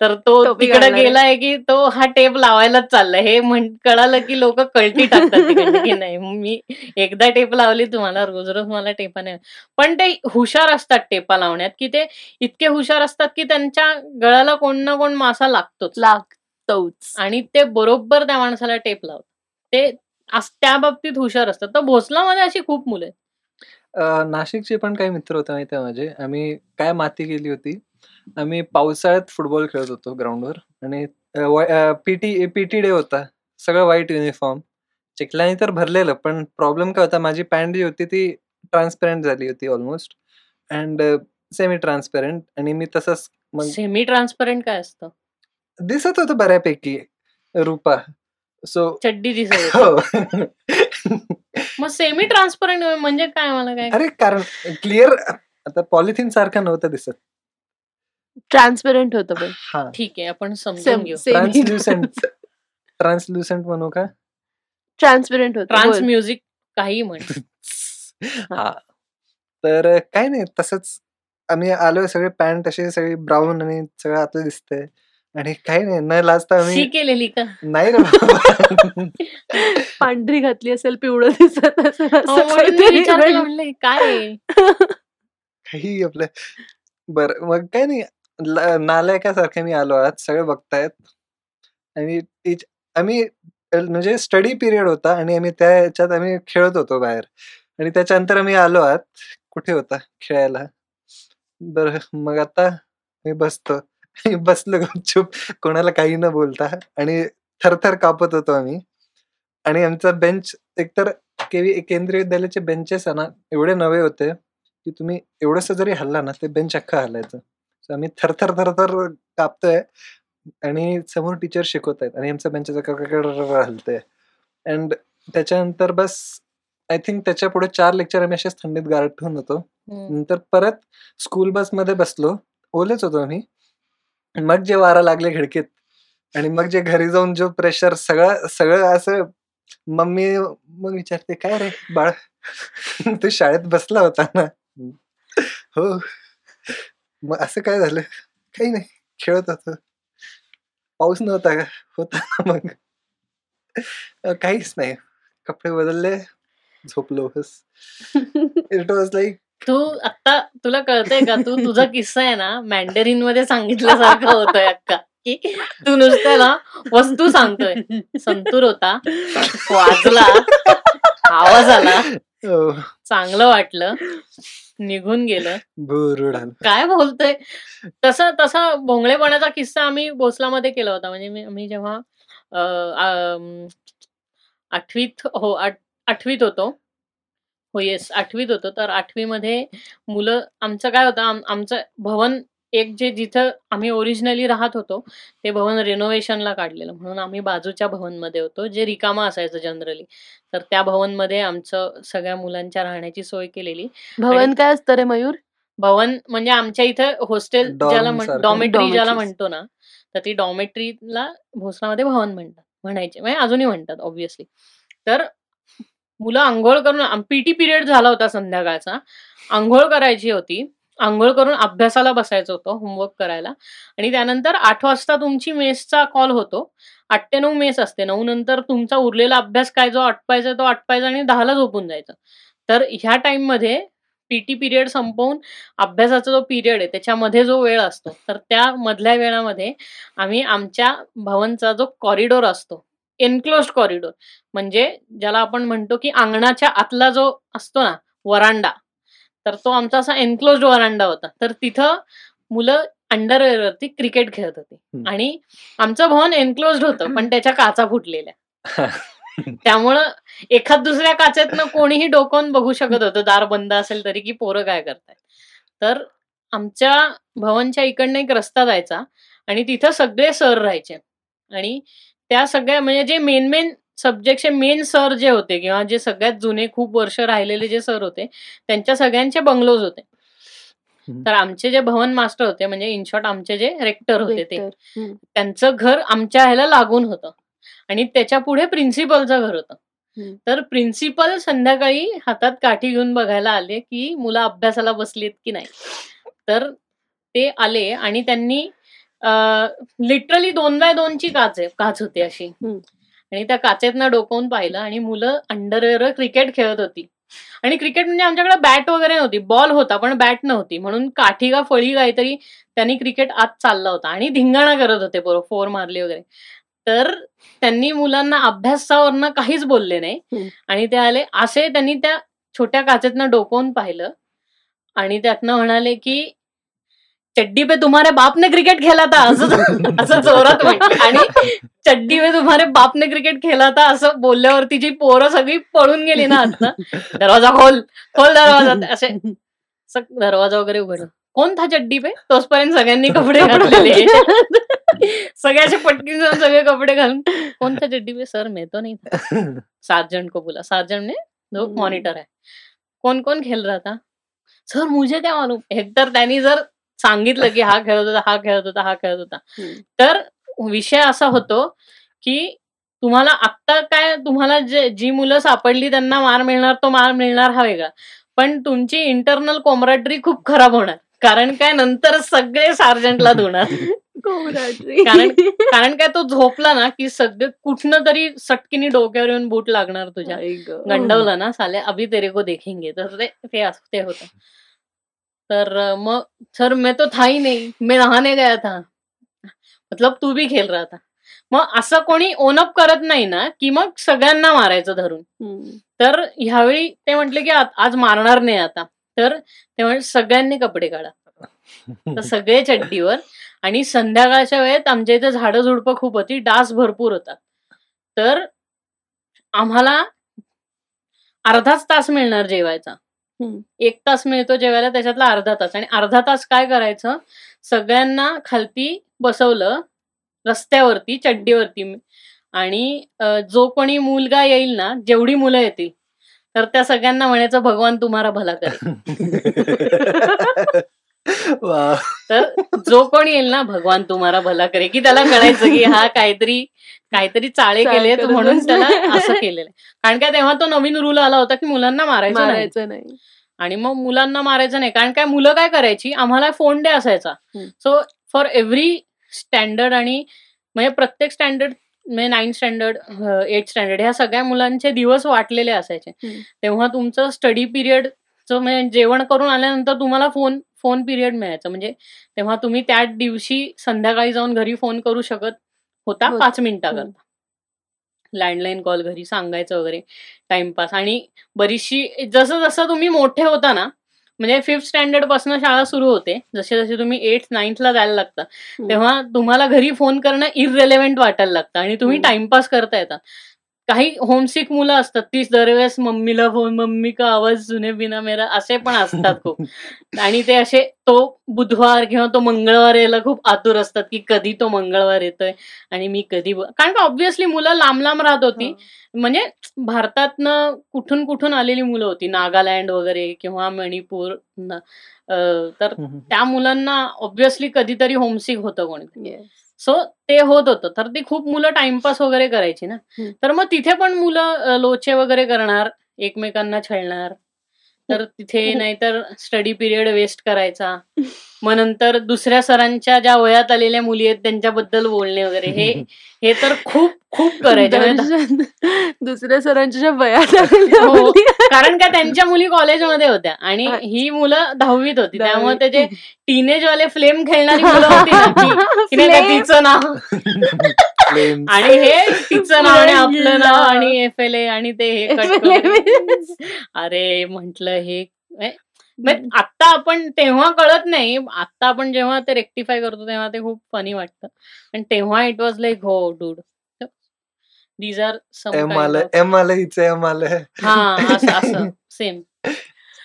तर तो तिकडे. गेलाय की तो हा टेप लावायलाच चाललाय. हे म्हण कळालं की लोक कळती टाकतात तिकडे की नाही मी एकदा टेप लावली तुम्हाला रोज रोज मला टेपा नाही. पण ते हुशार असतात टेपा लावण्यात की ते इतके हुशार असतात की त्यांच्या गळ्याला कोण ना कोण मासा लागतोच. लागतोच. आणि ते बरोबर त्या माणसाला टेप लावतात. ते त्या बाबतीत हुशार असतात. तर भोसलामध्ये अशी खूप मुलं आहेत. अ, नाशिकचे पण काही मित्र होते माहिती आहे माझे. आम्ही काय माती केली होती आम्ही पावसाळ्यात फुटबॉल खेळत होतो ग्राउंडवर. आणि पीटी पीटी डे होता. सगळं व्हाईट युनिफॉर्म. चिखलाने तर भरलेलं पण प्रॉब्लेम काय होता माझी पॅन्ट जी होती ती ट्रान्सपरंट झाली होती ऑलमोस्ट. अँड सेमी ट्रान्सपरंट आणि मी तसंच मग सेमी ट्रान्सपरंट काय असतं? दिसत होतं बऱ्यापैकी. रूपा. सो चड्डी दिसत. हो. मग सेमी ट्रान्सपरंट म्हणजे काय मला काय? अरे कारण क्लिअर आता पॉलिथिन सारखं नव्हतं दिसत. ट्रान्सपरंट होतं पण. हा. ठीक आहे आपण समजून सेम घेऊ. सेम ट्रान्सल्युसेंट ट्रान्सल्युसेंट म्हणू का? ट्रान्सपरंट होतं ट्रान्स. म्युझिक काही म्हण. <laughs> हा. तर काय नाही तसंच आम्ही आलोय सगळे पॅन्ट असे सगळे ब्राऊन आणि सगळं आतलं दिसतंय. आणि काही नाही न लाजता आम्ही केलेली का? नाही रे पांढरी घातली असेल पिवळं दिसत असेल मी काय? काही आपलं बर मग काय नाही. नालायकासारखे मी आलो आज सगळे बघतायत. आणि आम्ही म्हणजे स्टडी पिरियड होता आणि आम्ही त्या ह्याच्यात आम्ही खेळत होतो बाहेर. आणि त्याच्यानंतर आम्ही आलो आत. कुठे होता? खेळायला. बर मग आता मी बसतो. बसलो गपचूप कोणाला काही न बोलता. आणि थरथर कापत होतो आम्ही. आणि आमचा बेंच एकतर केवी केंद्रीय विद्यालयाचे बेंचेस आहे ना एवढे नवे होते की तुम्ही एवढस जरी हल्ला ना ते बेंच अख्खा हलायचं. So आम्ही थरथर थरथर कापतोय आणि समोर टीचर शिकवत आहेत आणि आमचा बेंच हलतोय अँड त्याच्यानंतर बस आय थिंक त्याच्या पुढे चार लेक्चर आम्ही असेच थंडीत गारठ ठेवून होतो नंतर परत स्कूल बसमध्ये बसलो ओलेच होतो आम्ही मग जे वारा लागले खिडकीत आणि मग जे घरी जाऊन जो प्रेशर सगळं सगळं असं मम्मी मग विचारते काय रे बाळ? <laughs> तू शाळेत बसला होता ना. हो. मग असं काय झालं? काही नाही खेळत होतो. पाऊस नव्हता का? होता ना <laughs> मग काहीच नाही. कपडे बदलले. झोपलो बस. इट वॉज लाईक तू आता तुला कळतंय का? तू तुझा किस्सा आहे ना मॅन्डरिनमध्ये सांगितल्यासारखा होतोय अक्का. की तू नुसतं ना वस्तू सांगतोय. संतूर होता वाजला आवाज आला. चांगलं वाटलं. निघून गेलं. काय बोलतोय? तसा तसा भोंगळेपणाचा किस्सा आम्ही भोसलामध्ये केला होता. म्हणजे मी जेव्हा आठवीत हो आठ- आठवीत होतो. हो येस आठवीत होतो. तर आठवीमध्ये मुलं आमचं काय होतं आम- आमचं भवन एक जे जिथं आम्ही ओरिजिनली राहत होतो ते भवन रिनोव्हेशनला काढलेलं. म्हणून आम्ही बाजूच्या भवनमध्ये होतो जे रिकामा असायचं जनरली तर त्या भवनमध्ये आमचं सगळ्या मुलांच्या राहण्याची सोय केलेली. भवन काय असतं रे मयूर? भवन म्हणजे आमच्या इथं हॉस्टेल Dorm ज्याला सारखं. डॉमेट्री ज्याला Dormitories. म्हणतो ना तर ती डॉमेट्रीला भोसलामध्ये भवन म्हणतात. म्हणायचे म्हणजे अजूनही म्हणतात ऑब्विसली तर मुलं आंघोळ करून पीटी पिरियड झाला होता संध्याकाळचा. आंघोळ करायची होती. आंघोळ करून अभ्यासाला बसायचं होतं होमवर्क करायला. आणि त्यानंतर आठ वाजता तुमची मेसचा कॉल होतो. आठ ते नऊ मेस असते. नऊ नंतर तुमचा उरलेला अभ्यास काय जो आटपायचा तो आटपायचा आणि दहाला झोपून जायचं. तर ह्या टाइममध्ये पीटी पिरियड संपवून अभ्यासाचा जो पिरियड आहे त्याच्यामध्ये जो वेळ असतो तर त्या मधल्या वेळामध्ये आम्ही आमच्या भवनचा जो कॉरिडोर असतो एनक्लोज कॉरिडोर म्हणजे ज्याला आपण म्हणतो की अंगणाच्या आतला जो असतो ना वरांडा तर तो आमचा असा एनक्लोज वरांडा होता. तर तिथं मुलं अंडरवेअरवरती क्रिकेट खेळत होती. आणि आमचं भवन एनक्लोज होतं पण त्याच्या काचा फुटलेल्या. त्यामुळं एखाद दुसऱ्या काचेतनं कोणीही डोकावून बघू शकत होतं दार बंद असेल तरी की पोरं काय करतायत. तर आमच्या भवनच्या इकडनं एक रस्ता जायचा आणि तिथं सगळे सर राहायचे. आणि त्या सगळ्या म्हणजे जे मेन मेन सब्जेक्टचे मेन सर जे होते किंवा जे सगळ्यात जुने खूप वर्ष राहिलेले जे सर होते त्यांच्या सगळ्यांचे बंगलोज होते. तर आमचे जे भवन मास्टर होते म्हणजे इन शॉर्ट आमचे जे रेक्टर होते ते. त्यांचं घर आमच्या ह्याला लागून होतं आणि त्याच्या पुढे प्रिन्सिपलचं घर होतं. तर प्रिन्सिपल संध्याकाळी हातात काठी घेऊन बघायला आले की मुलं अभ्यासाला बसलीत की नाही तर ते आले आणि त्यांनी लिटरली दोन बाय दोनची काच आहे काच होती अशी. आणि त्या काचेतनं डोकावून पाहिलं आणि मुलं अंडरवेअर क्रिकेट खेळत होती. आणि क्रिकेट म्हणजे आमच्याकडे बॅट वगैरे नव्हती बॉल होता पण बॅट नव्हती. म्हणून काठी का फळी काहीतरी त्यांनी क्रिकेट आत चालला होता आणि धिंगाणा करत होते बरोबर फोर मारली वगैरे. तर त्यांनी मुलांना अभ्यासावरनं काहीच बोलले नाही. आणि ते आले असे त्यांनी त्या छोट्या काचेतनं डोकवून पाहिलं. आणि त्यातनं म्हणाले की चड्डी पे तुम्हारे बाप ने क्रिकेट खेळला था असं असं जोरात आणि चड्डी पे तुम्हारे बाप ने क्रिकेट खेळला था असं बोलल्यावरती जी पोरं सगळी पळून गेली ना आतनं दरवाजा खोल खोल दरवाजा असे दरवाजा वगैरे उघडला कोण था चड्डी पे? तोचपर्यंत सगळ्यांनी कपडे घातलेले सगळे असे पटकीन जाऊन सगळे कपडे घालून. कोण था चड्डी पे? सर मैं तो नहीं था. सार्जेंट को बोला. सार्जेंट ने जो हम्म. मॉनिटर है. कौन कौन खेल रहा था? सर मुझे क्या मालूम? एकतर त्यांनी जर सांगितलं की हा खेळत होता हा खेळत होता हा खेळत होता. तर विषय असा होतो की तुम्हाला आत्ता काय तुम्हाला जे जी मुलं सापडली त्यांना मार मिळणार तो मार मिळणार हा वेगळा पण तुमची इंटरनल कोमराड्री खूप खराब होणार कारण काय नंतर सगळे सार्जंटला धुणार. कारण- कारण काय तो झोपला ना की सगळे कुठनं तरी सटकीने डोक्यावर येऊन बूट लागणार तुझ्या. गंडवलं ना साले अभी तेरे को देखेंगे तर ते होतं तर मग सर मैं तो था ही नहीं मैं नहाने गया था. मतलब तू भी खेल रहा था. मग असं कोणी ओनअप करत नाही ना की मग सगळ्यांना मारायचं धरून. तर ह्यावेळी ते म्हटले की आज मारणार नाही आता. तर ते म्हणजे सगळ्यांनी कपडे काढा. तर <laughs> सगळे चड्डीवर आणि संध्याकाळच्या वेळेत आमच्या इथे झाडं झुडपं खूप होती डास भरपूर होतात तर आम्हाला अर्धाच तास मिळणार जेवायचा. एक तास मिळतो जेवायला त्याच्यातला अर्धा तास. आणि अर्धा तास काय करायचं? सगळ्यांना खालती बसवलं रस्त्यावरती चड्डीवरती. आणि जो कोणी मुलगा येईल ना जेवढी मुलं येतील तर त्या सगळ्यांना म्हणायचं भगवान तुम्हाला भला करे. <laughs> वा. तर जो कोण येईल ना भगवान तुम्हाला भला करे. की त्याला कळायचं की हा काहीतरी काहीतरी चाळे करत म्हणून. त्याला असं केलेलं आहे. कारण काय तेव्हा तो नवीन रूल आला होता की मुलांना मारायचं नाही आणि मग मुलांना मारायचं नाही कारण काय मुलं काय करायची आम्हाला फोन डे असायचा. सो फॉर एव्हरी स्टँडर्ड आणि म्हणजे प्रत्येक स्टँडर्ड म्हणजे नाईन्थ स्टँडर्ड एट स्टँडर्ड ह्या सगळ्या मुलांचे दिवस वाटलेले असायचे. तेव्हा तुमचं स्टडी पिरियड म्हणजे जेवण करून आल्यानंतर तुम्हाला फोन फोन पिरियड मिळायचं म्हणजे तेव्हा तुम्ही त्या दिवशी संध्याकाळी जाऊन घरी फोन करू शकत होता होत. पाच मिनिटाकरता हम्म. लँडलाईन कॉल घरी सांगायचं वगैरे टाइमपास आणि बरीचशी जसं जसं तुम्ही मोठे होता ना म्हणजे फिफ्थ स्टँडर्डपासून शाळा सुरू होते जसे जसे तुम्ही एट नाईन्थला जायला लागता हम्म. तेव्हा तुम्हाला घरी फोन करणं इररेलेव्हेंट वाटायला लागतं आणि तुम्ही. टाइमपास करता येतात काही होमसिक मुलं असतात तीच दरवेळेस मम्मीला फोन मम्मी का आवाज सुने बिना मेरा असे पण असतात खूप. <laughs> आणि ते असे तो बुधवार किंवा तो मंगळवार यायला खूप आतुर असतात की कधी तो मंगळवार येतोय आणि मी कधी कारण का ऑब्व्हियसली मुलं लांब लांब राहत होती. म्हणजे भारतातनं कुठून कुठून आलेली मुलं होती नागालँड वगैरे किंवा मणिपूर तर त्या मुलांना ऑब्व्हियसली कधीतरी होमसिक होतं कोणी. सो ते होत होतं. तर ती खूप मुलं टाइमपास वगैरे करायची ना. तर मग तिथे पण मुलं लोचे वगैरे करणार एकमेकांना छळणार. तर तिथे <laughs> नाहीतर स्टडी पिरियड वेस्ट करायचा. <laughs> मग नंतर दुसऱ्या सरांच्या ज्या वयात आलेल्या मुली आहेत त्यांच्याबद्दल बोलणे वगैरे. हे हे तर खूप खूप करायचे दुसऱ्या सरांच्या आलेल्या हो. कारण का त्यांच्या मुली कॉलेजमध्ये होत्या आणि. ही मुलं दहावीत होती त्यामुळे ते जे दहावी. टीनेज वाले फ्लेम खेळणारी मुलं <laughs> होती. तिचं नाव. आणि हे तिचं नाव आणि. आपलं नाव आणि एफ एल ए आणि ते हे. अरे म्हंटल हे आता आपण तेव्हा कळत नाही आता आपण जेव्हा ते रेक्टिफाय करतो तेव्हा ते खूप फनी वाटतं आणि तेव्हा इट वॉज लाईक हो dude these are some M आलं एम आलं हिचं एम आलं. हा सेम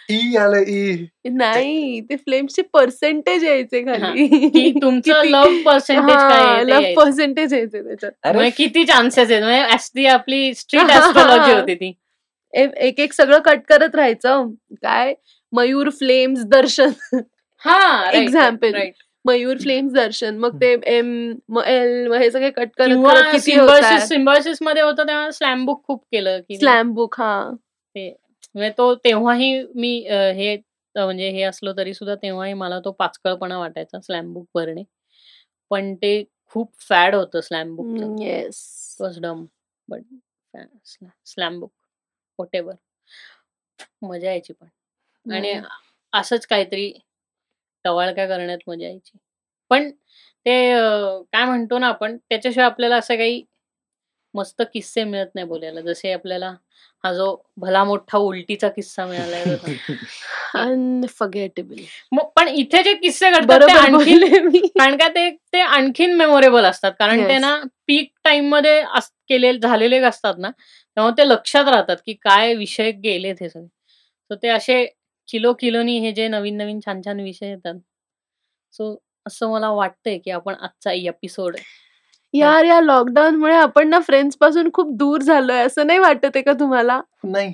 ई <laughs> आलं ई नाही ते फ्लेम्सचे पर्सेंटेज यायचे खाली. की तुमचं लव्ह पर्सेंटेज लव्ह. पर्सेंटेज यायचे. त्याच्यात. अरे किती चान्सेस आहेत? म्हणजे ती आपली स्ट्रीट ऍस्ट्रॉलॉजी होती ती. एक एक सगळं कट करत राहायचं. काय? मयूर फ्लेम्स दर्शन. हा Example. मयूर फ्लेम्स दर्शन. मग ते एम मग एल मग हे सगळे कट करत सिम्बॉसिसमध्ये होतं तेव्हा स्लॅम बुक खूप केलं की स्लॅम बुक हा. म्हणजे तो तेव्हाही मी हे म्हणजे हे असलो तरी सुद्धा तेव्हाही मला तो पाचकळपणा वाटायचा स्लॅम बुक भरणे पण ते खूप फॅड होतं slam book yes was dumb but slam book whatever मजा यायची पण. आणि असंच काहीतरी टवाळक्या करण्यात मजा यायची. पण ते काय म्हणतो ना आपण त्याच्याशिवाय आपल्याला असं काही मस्त किस्से मिळत नाही बोलायला. जसे आपल्याला हा जो भला मोठा उलटीचा किस्सा मिळालाय बघा. <laughs> अनफर्गेटेबल मग पण इथे जे किस्से घडतात आणखीन कारण का ते ते आणखीन मेमोरेबल असतात. कारण ते. ना पीक टाइममध्ये केले झालेले असतात ना तेव्हा ते लक्षात राहतात की काय विषय गेले ते सगळे. तर ते असे किलो किलोनी हे जे नवीन नवीन छान छान विषय येतात. सो असं मला वाटतंय की आपण आजचा एपिसोड यार या लॉकडाऊन मुळे आपण ना फ्रेंड्सपासून खूप दूर झालोय असं नाही वाटत आहे का तुम्हाला? नाही.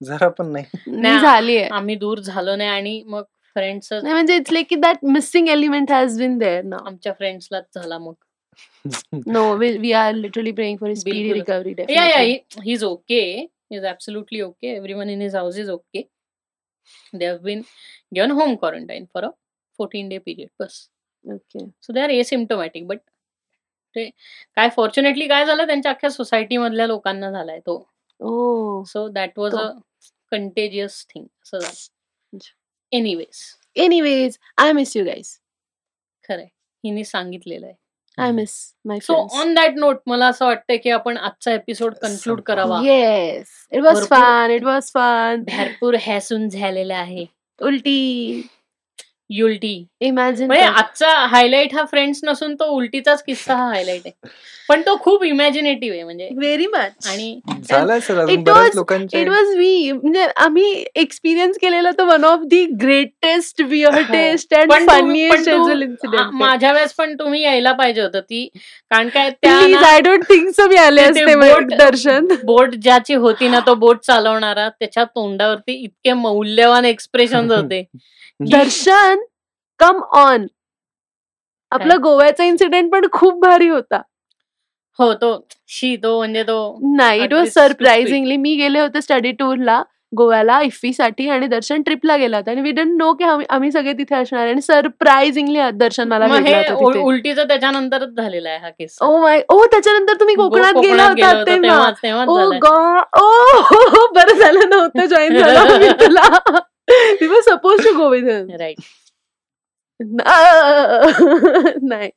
जरा पण नाही. मी झालीये. आम्ही दूर झालो नाही आणि मग फ्रेंड्स नाही म्हणजे इट्स लाईक की that missing element has been there ना. आमच्या फ्रेंड्सलाच झाला मग. No we are literally praying for speedy. Recovery yeah yeah he is okay is absolutely okay everyone in his house is okay they have been given home quarantine for a fourteen day period bus. Okay so they are asymptomatic but ते काय fortunately काय झालं त्यांच्या अख्ख्या society मधल्या लोकांना झालाय तो. So that was. A contagious thing असं झालं. Anyways anyways I miss you guys खरंय. हिने सांगितलेलं आहे. I miss my so on that note मला असं वाटतंय की आपण आजचा एपिसोड कन्क्लूड. करावा. Yes it was fun it was fun भरपूर हॅसून झालेला आहे. उलटी. युल्टी इमॅजिन म्हणजे आजचा हायलाइट हा फ्रेंड्स नसून तो उलटीचाच किस्सा हा हायलाइट आहे. पण तो खूप इमॅजिनेटिव्ह आहे म्हणजे. व्हेरी मच आणि was- लोकांचे इट वॉज वी म्हणजे आम्ही एक्सपिरियन्स केलेला तो one of the greatest weirdest and funniest incident माझ्या वेळेस पण तुम्ही यायला पाहिजे होतं ती. कारण काय त्या आय डोंट थिंक सो मी आले असते boat- दर्शन. बोट ज्याची होती ना तो बोट चालवणारा त्याच्या तोंडावरती इतके मौल्यवान एक्सप्रेशन होते. <laughs> दर्शन कम ऑन आपला गोव्याचा इन्सिडेंट पण खूप भारी होता. हो तो शी तो म्हणजे तो नाही इट वॉज सरप्राइझिंगली मी गेले होते स्टडी टूरला गोव्याला इफ्फीसाठी आणि दर्शन ट्रिपला गेला होता. आणि वी डंट नो की आम्ही सगळे तिथे असणार. आणि सरप्राइझिंगली दर्शन मला उलटीचं त्याच्यानंतरच झालेलं आहे हा केस ओ माय ओ त्याच्यानंतर तुम्ही कोकणात गेला होता तेव्हा. ओ. गॉड ओ बरं झालं नव्हतं जॉईन झालं मी <laughs> तुला we were suppose to go with right नाही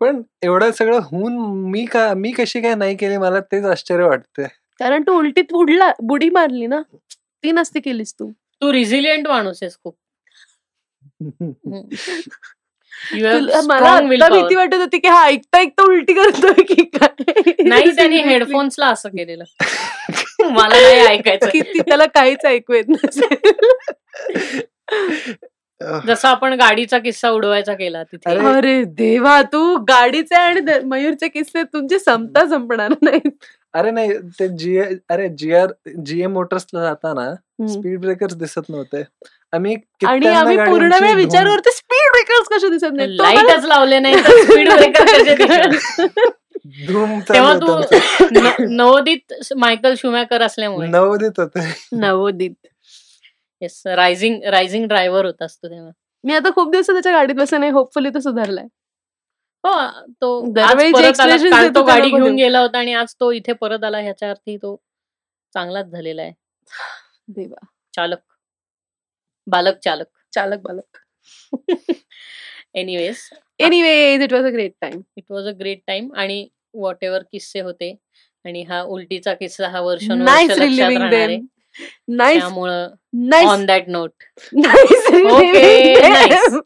पण एवढं सगळं होऊन मी का मी कशी काय नाही केली मला तेच आश्चर्य वाटतंय. कारण तू उलटीत उडला बुडी मारली ना? ती नसती केलीस तू. तू रिझिलियंट माणूस आहेस खूप. <laughs> मला. भीती वाटत होती की हा ऐकता ऐकता उलटी करतोय की काय? नाही <laughs> त्याने हेडफोन्सला असं केलेलं. <laughs> मला नाही ऐकायचं. किती त्याला काहीच ऐकू येत नसेल. <laughs> जसं आपण गाडीचा किस्सा उडवायचा केला तिथे. अरे, अरे देवा तू गाडीचे आणि मयूरचे किस्से तुमचे संपता संपणार नाही अरे नाही ते जीए अरे जीआर जीए मोटर्सला जाताना स्पीड ब्रेकर्स दिसत नव्हते. आम्ही आणि आम्ही पूर्ण वेळ विचारवरती स्पीड ब्रेकर्स कसे दिसत नाही लाईटच लावले नाही तर स्पीड ब्रेकर कसे तेव्हा तू होतं नवोदित मायकल शुमॅकर असल्यामुळे. नवोदित होते. नवोदित. येस रायझिंग रायझिंग ड्रायव्हर होतास तू तेव्हा. मी आता खूप दिवस त्याच्या गाडीत बसले नाही होपफुली तो सुधारलाय. हो तो तो गाडी. घेऊन गेला होता आणि आज तो इथे परत आला ह्याच्या अर्थी तो चांगलाच झालेला आहे. देवा. चालक. बालक चालक. चालक बालक. Anyways anyways it was a great time it was a great time आणि वॉट एव्हर किस्से होते आणि हा उलटीचा किस्सा हा वर्ष नाईस रिलिव्हिंग देम नाईस त्यामुळं nice on that note nice Okay, nice.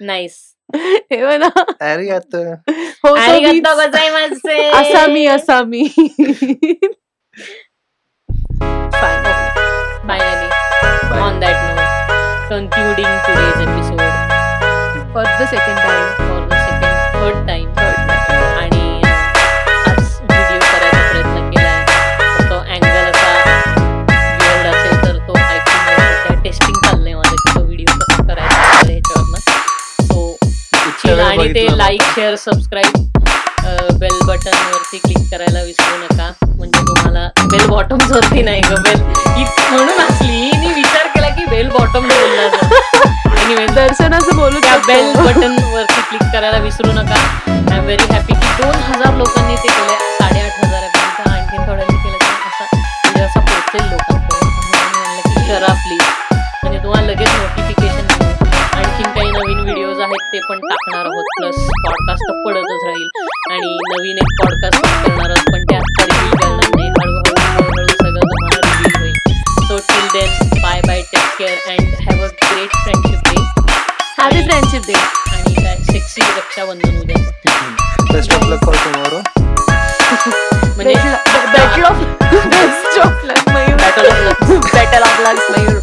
Nice <laughs> <laughs> <laughs> concluding today's episode. For the second time for the second, third time. आणि अं, आज व्हिडिओ करायचा प्रयत्न केलाय. तर तो अँगल असा weird असेल तर तो ऐकून घ्या. टेस्टिंग चाललंय माझं की तो व्हिडिओ कसा करायचा वगैरे ह्याच्यावरनं. सो इतक्या वेळ आणि ते बघितलं like. Share subscribe bell button वरती क्लिक करायला विसरू नका. म्हणजे तुम्हाला बेल बॉटम्स वरती नाही ग बेल म्हणून असली. मी विचार बेल बॉटम बोलला एनिवे दर्शनाचं बोलू त्या. बेल बटन वरती क्लिक करायला विसरू नका. आय एम व्हेरी हॅपी की दोन हजार लोकांनी ते केले साडेआठ हजारापर्यंत आणखीन थोड्यांनी केलं तर असा म्हणजे असा पोहोचेल लोकांपर्यंत. म्हणलं की करा प्लीज म्हणजे तुम्हाला लगेच नोटिफिकेशन आणखीन काही नवीन व्हिडिओज आहेत ते पण टाकणार आहोत. प्लस पॉडकास्ट तर पडतच राहील. आणि नवीन एक पॉडकास्ट करणार आहोत. पण ते होईल so till then bye bye take care and have a great friendship day happy friendship day आणि काय सेक्सी रक्षाबंधन उद्या best of luck for tomorrow म्हणजे better of best of luck Mayur Battle of Lucks. Better of luck Mayur